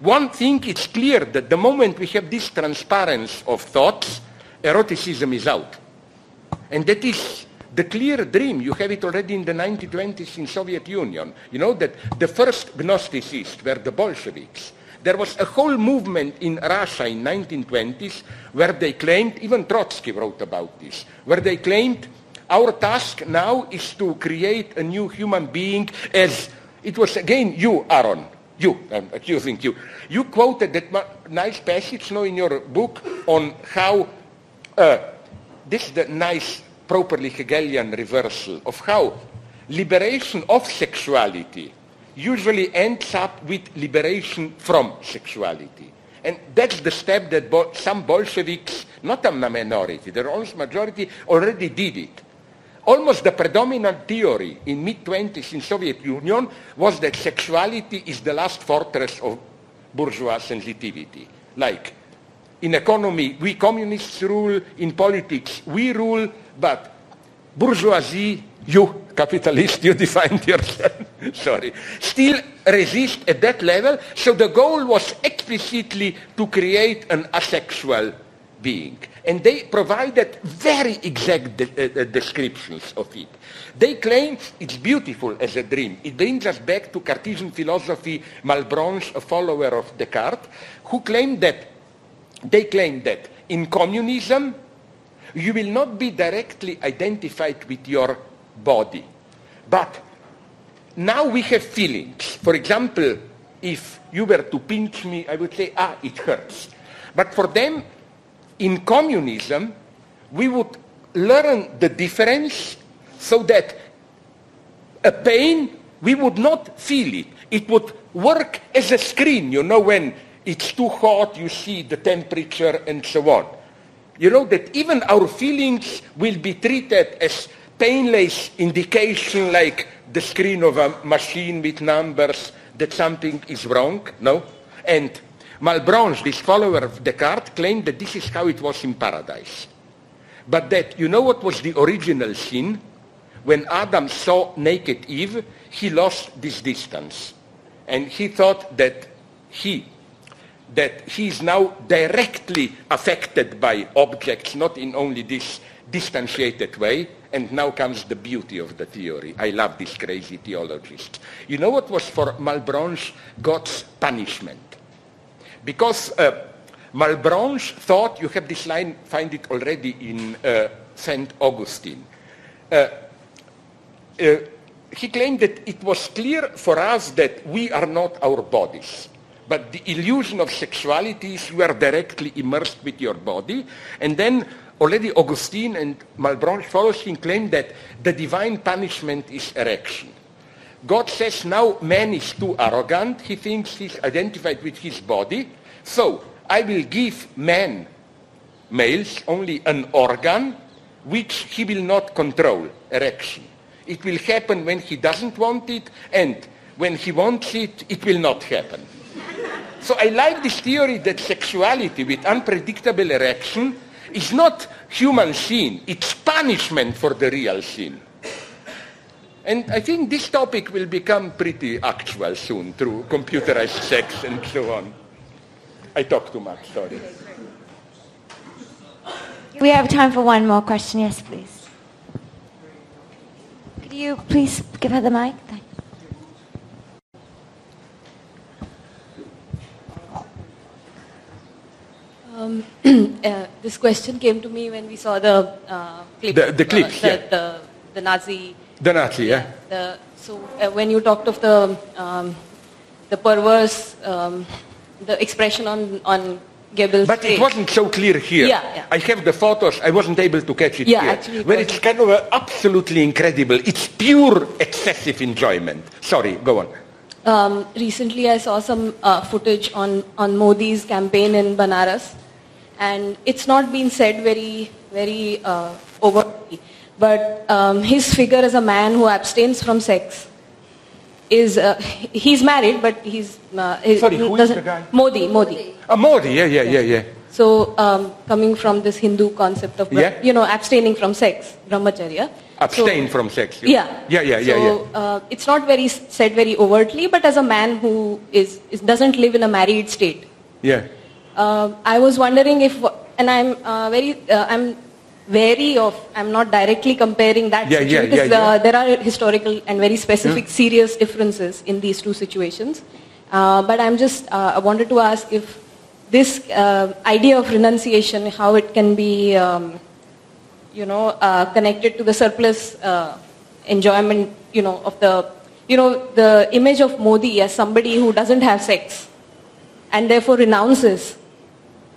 One thing is clear that the moment we have this transparency of thoughts, eroticism is out. And that is the clear dream. You have it already in the 1920s in Soviet Union. You know that the first Gnosticists were the Bolsheviks. There was a whole movement in Russia in 1920s where they claimed, even Trotsky wrote about this, where they claimed our task now is to create a new human being as it was again you, Aaron, you, I'm accusing you. You quoted that nice passage now in your book on how uh, this is the nice properly Hegelian reversal of how liberation of sexuality usually ends up with liberation from sexuality. And that's the step that bo- some Bolsheviks, not a minority, the almost majority, already did it. Almost the predominant theory in mid-20s in Soviet Union was that sexuality is the last fortress of bourgeois sensitivity. Like, in economy, we communists rule, in politics, we rule, but bourgeoisie, you capitalist, you defined yourself, sorry, still resist at that level. So the goal was explicitly to create an asexual being. And they provided very exact de- uh, descriptions of it. They claim it's beautiful as a dream. It brings us back to Cartesian philosophy, Malebranche, a follower of Descartes, who claimed that, they claim that in communism, you will not be directly identified with your body. But now we have feelings. For example, if you were to pinch me, I would say, ah, it hurts. But for them, in communism, we would learn the difference so that a pain, we would not feel it. It would work as a screen, you know, when it's too hot, you see the temperature and so on. You know that even our feelings will be treated as painless indication like the screen of a machine with numbers that something is wrong, no? And Malebranche, this follower of Descartes, claimed that this is how it was in paradise. But that, you know what was the original sin? When Adam saw naked Eve, he lost this distance. And he thought that he, that he is now directly affected by objects, not in only this distantiated way, and now comes the beauty of the theory. I love this crazy theologist. You know what was for Malebranche God's punishment? Because uh, Malebranche thought, you have this line, find it already in uh, St. Augustine. Uh, uh, he claimed that it was clear for us that we are not our bodies. But the illusion of sexuality is you are directly immersed with your body. And then already Augustine and Malebranche follows him claim that the divine punishment is erection. God says now man is too arrogant. He thinks he's identified with his body. So I will give man, males, only an organ which he will not control, erection. It will happen when he doesn't want it, and when he wants it, it will not happen. So I like this theory that sexuality with unpredictable erection is not human sin, it's punishment for the real sin. And I think this topic will become pretty actual soon through computerized sex and so on. I talk too much, sorry. We have time for one more question. Yes, please. Could you please give her the mic? Thank Um, uh, this question came to me when we saw the uh, clip. The- the clips, uh, the, yeah. the, the Nazi. The Nazi, yeah? The, so uh, when you talked of the um, the perverse, um, the expression on on Goebbels' But it wasn't so clear here. Yeah, yeah. I have the photos. I wasn't able to catch it Yeah, here. actually it Where it's kind of uh, absolutely incredible. It's pure excessive enjoyment. Sorry, go on. Um, recently, I saw some uh, footage on, on Modi's campaign in Banaras, and it's not been said very, very uh, overtly, but um, his figure as a man who abstains from sex is uh, he's married, but he's uh, he Sorry, who is the guy? Modi, Modi. Uh, Modi, yeah, yeah, yeah, yeah. So um, coming from this Hindu concept of Yeah. you know abstaining from sex, brahmacharya. Abstain So- from sex. you- yeah. Yeah, yeah, yeah, so, yeah. Uh, it's not very said very overtly, but as a man who is, is doesn't live in a married state, Yeah. Uh, I was wondering if, and I'm uh, very, uh, I'm wary of, I'm not directly comparing that Yeah, yeah, situation because yeah, Uh, there are historical and very specific, serious differences in these two situations. Uh, but I'm just, uh, I wanted to ask if this uh, idea of renunciation, how it can be, um, you know, uh, connected to the surplus uh, enjoyment, you know, of the, you know, the image of Modi as somebody who doesn't have sex and therefore renounces,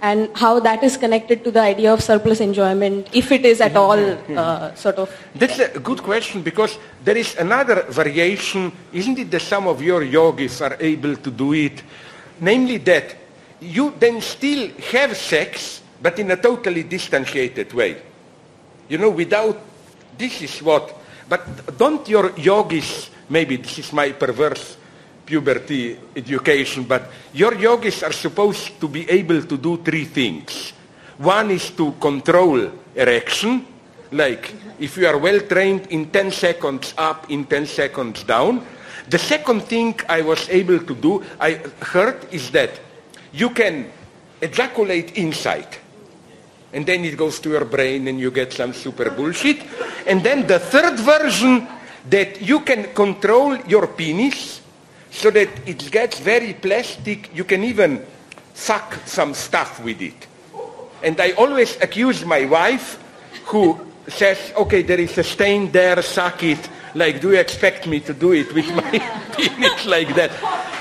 and how that is connected to the idea of surplus enjoyment, if it is at all uh, sort of. That's a good question because there is another variation. Isn't it that some of your yogis are able to do it? Namely that you then still have sex, but in a totally distantiated way. You know, without, this is what, but don't your yogis, maybe this is my perverse puberty education, but your yogis are supposed to be able to do three things. One is to control erection, like if you are well trained in 10 seconds up, in 10 seconds down. The second thing I was able to do, I heard, is that you can ejaculate inside. And then it goes to your brain and you get some super bullshit. And then the third version that you can control your penis so that it gets very plastic. You can even suck some stuff with it. And I always accuse my wife who says, okay, there is a stain there, suck it. Like, do you expect me to do it with my penis like that?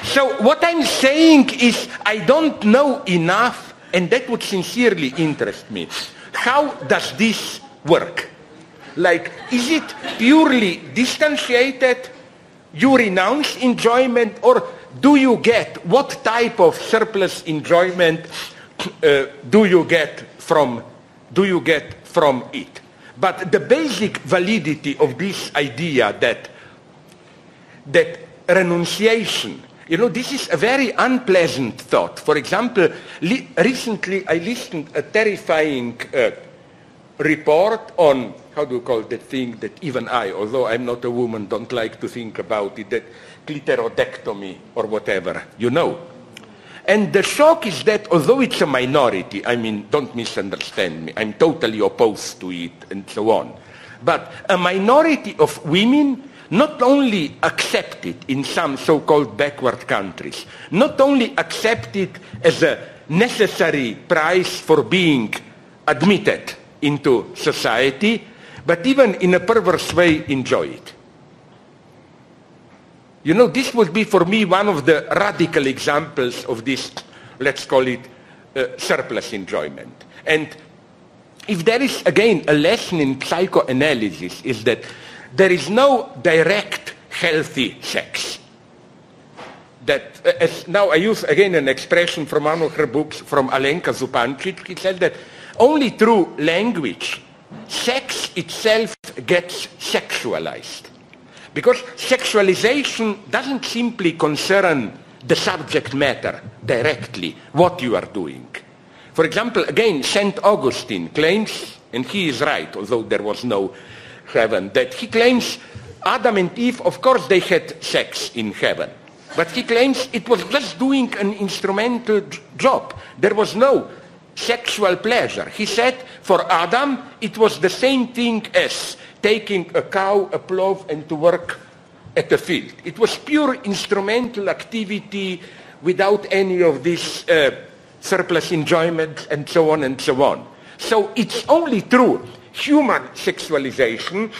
So what I'm saying is I don't know enough, and that would sincerely interest me. How does this work? Like, is it purely distantiated? You renounce enjoyment, or do you get what type of surplus enjoyment uh, do you get from do you get from it? But the basic validity of this idea that that renunciation, you know, this is a very unpleasant thought. For example, recently I listened a terrifying uh, report on how do you call that thing that even I, although I'm not a woman, don't like to think about it, that clitoridectomy or whatever, you know. And the shock is that although it's a minority, I mean, don't misunderstand me, I'm totally opposed to it and so on. But a minority of women not only accept it in some so-called backward countries, not only accept it as a necessary price for being admitted into society, but even in a perverse way enjoy it. You know, this would be for me one of the radical examples of this, let's call it, uh, surplus enjoyment. And if there is, again, a lesson in psychoanalysis, is that there is no direct healthy sex. That, uh, as now I use again an expression from one of her books from Alenka Zupancic, he said that only through language, sex itself gets sexualized. Because sexualization doesn't simply concern the subject matter directly, what you are doing. For example, again, St. Augustine claims, and he is right, although there was no heaven, that he claims Adam and Eve, of course, they had sex in heaven. But he claims it was just doing an instrumental job. There was no sexual pleasure. He said for Adam, it was the same thing as taking a cow, a plough, and to work at the field. It was pure instrumental activity without any of this uh, surplus enjoyment and so on and so on. So it's only through human sexualization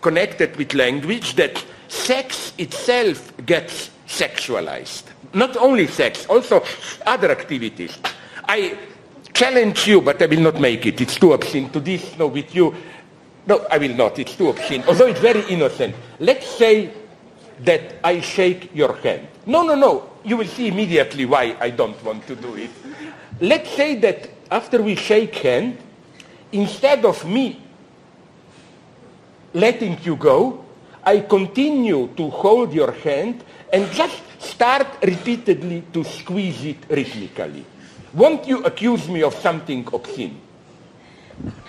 connected with language that sex itself gets sexualized. Not only sex, also other activities. I challenge you, but I will not make it. It's too obscene to this, no, with you. No, I will not. It's too obscene. Although it's very innocent. Let's say that I shake your hand. No, no, no. You will see immediately why I don't want to do it. Let's say that after we shake hand, instead of me letting you go, I continue to hold your hand and just start repeatedly to squeeze it rhythmically. Won't you accuse me of something obscene?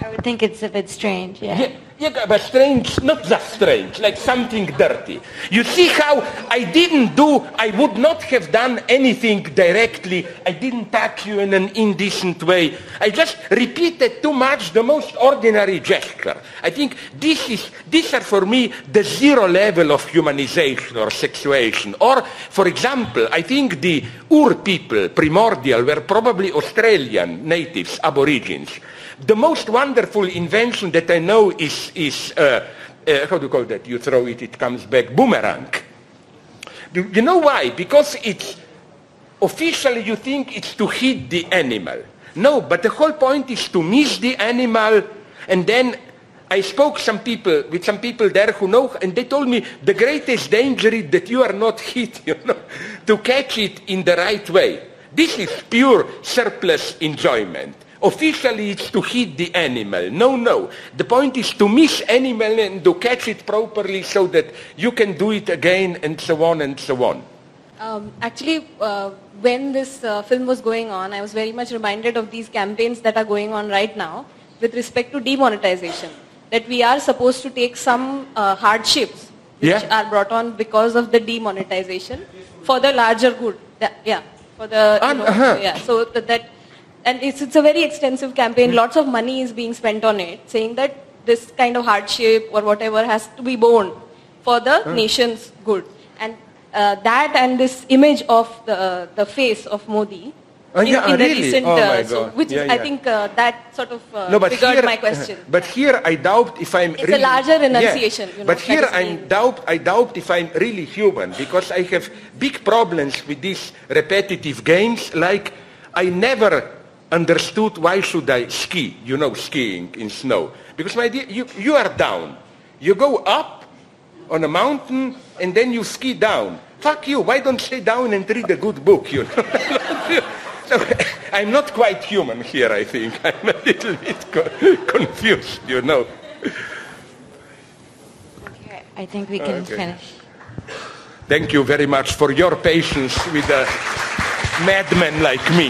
I would think it's a bit strange, yeah. Yeah, yeah, but strange, not just strange, like something dirty. You see how I didn't do, I would not have done anything directly. I didn't touch you in an indecent way. I just repeated too much the most ordinary gesture. I think this is, these are for me the zero level of humanization or sexuation. Or, for example, I think the Ur people, primordial, were probably Australian natives, aborigines. The most wonderful invention that I know is, is uh, uh, how do you call that? You throw it, it comes back, boomerang. Do you know why? Because it's, officially you think it's to hit the animal. No, but the whole point is to miss the animal and then I spoke some people with some people there who know, and they told me the greatest danger is that you are not hit, you know, to catch it in the right way. This is pure surplus enjoyment. Officially, it's to hit the animal. No, no. The point is to miss animal and to catch it properly so that you can do it again and so on and so on. Um, actually, uh, when this uh, film was going on, I was very much reminded of these campaigns that are going on right now with respect to demonetization. That we are supposed to take some uh, hardships which Yeah. are brought on because of the demonetization for the larger good. That- yeah, for the you know, uh-huh. yeah. So that, that and it's it's a very extensive campaign. Lots of money is being spent on it, saying that this kind of hardship or whatever has to be borne for the nation's good. And uh, that and this image of the the face of Modi. Oh, in, yeah, in the really? recent, Oh, uh, so, which Yeah, is, I think uh, that sort of uh, No, but triggered here, my question. But here I doubt if I'm It's a larger renunciation, Yeah. you know, but here I doubt I doubt if I'm really human because I have big problems with these repetitive games. Like I never understood why should I ski? You know, skiing in snow because my dear, you you are down. You go up on a mountain and then you ski down. Fuck you! Why don't stay down and read a good book? You know. So, I'm not quite human here, I think. I'm a little bit co- confused, you know. Okay, I think we can Okay. finish. Thank you very much for your patience with a madman like me.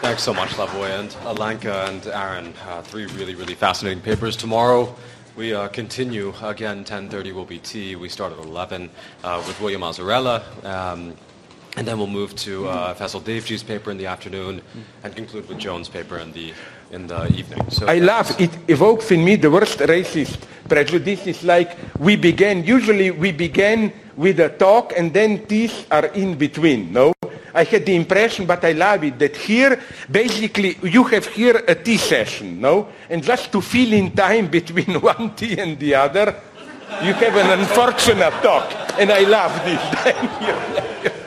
Thanks so much, Slavoj and Alenka and Aaron. Uh, three really, really fascinating papers. Tomorrow, We uh, continue again. 10:30 will be tea. We start at 11 uh, with William Mazzarella, um, and then we'll move to uh, Faisal paper in the afternoon, and conclude with Jones' paper in the in the evening. So I love it. Evokes in me the worst racist prejudices. Like we began. Usually we began with a talk, and then these are in between. No. I had the impression, but I love it, that here, basically, you have here a tea session, no? And just to fill in time between one tea and the other, you have an unfortunate talk. And I love this.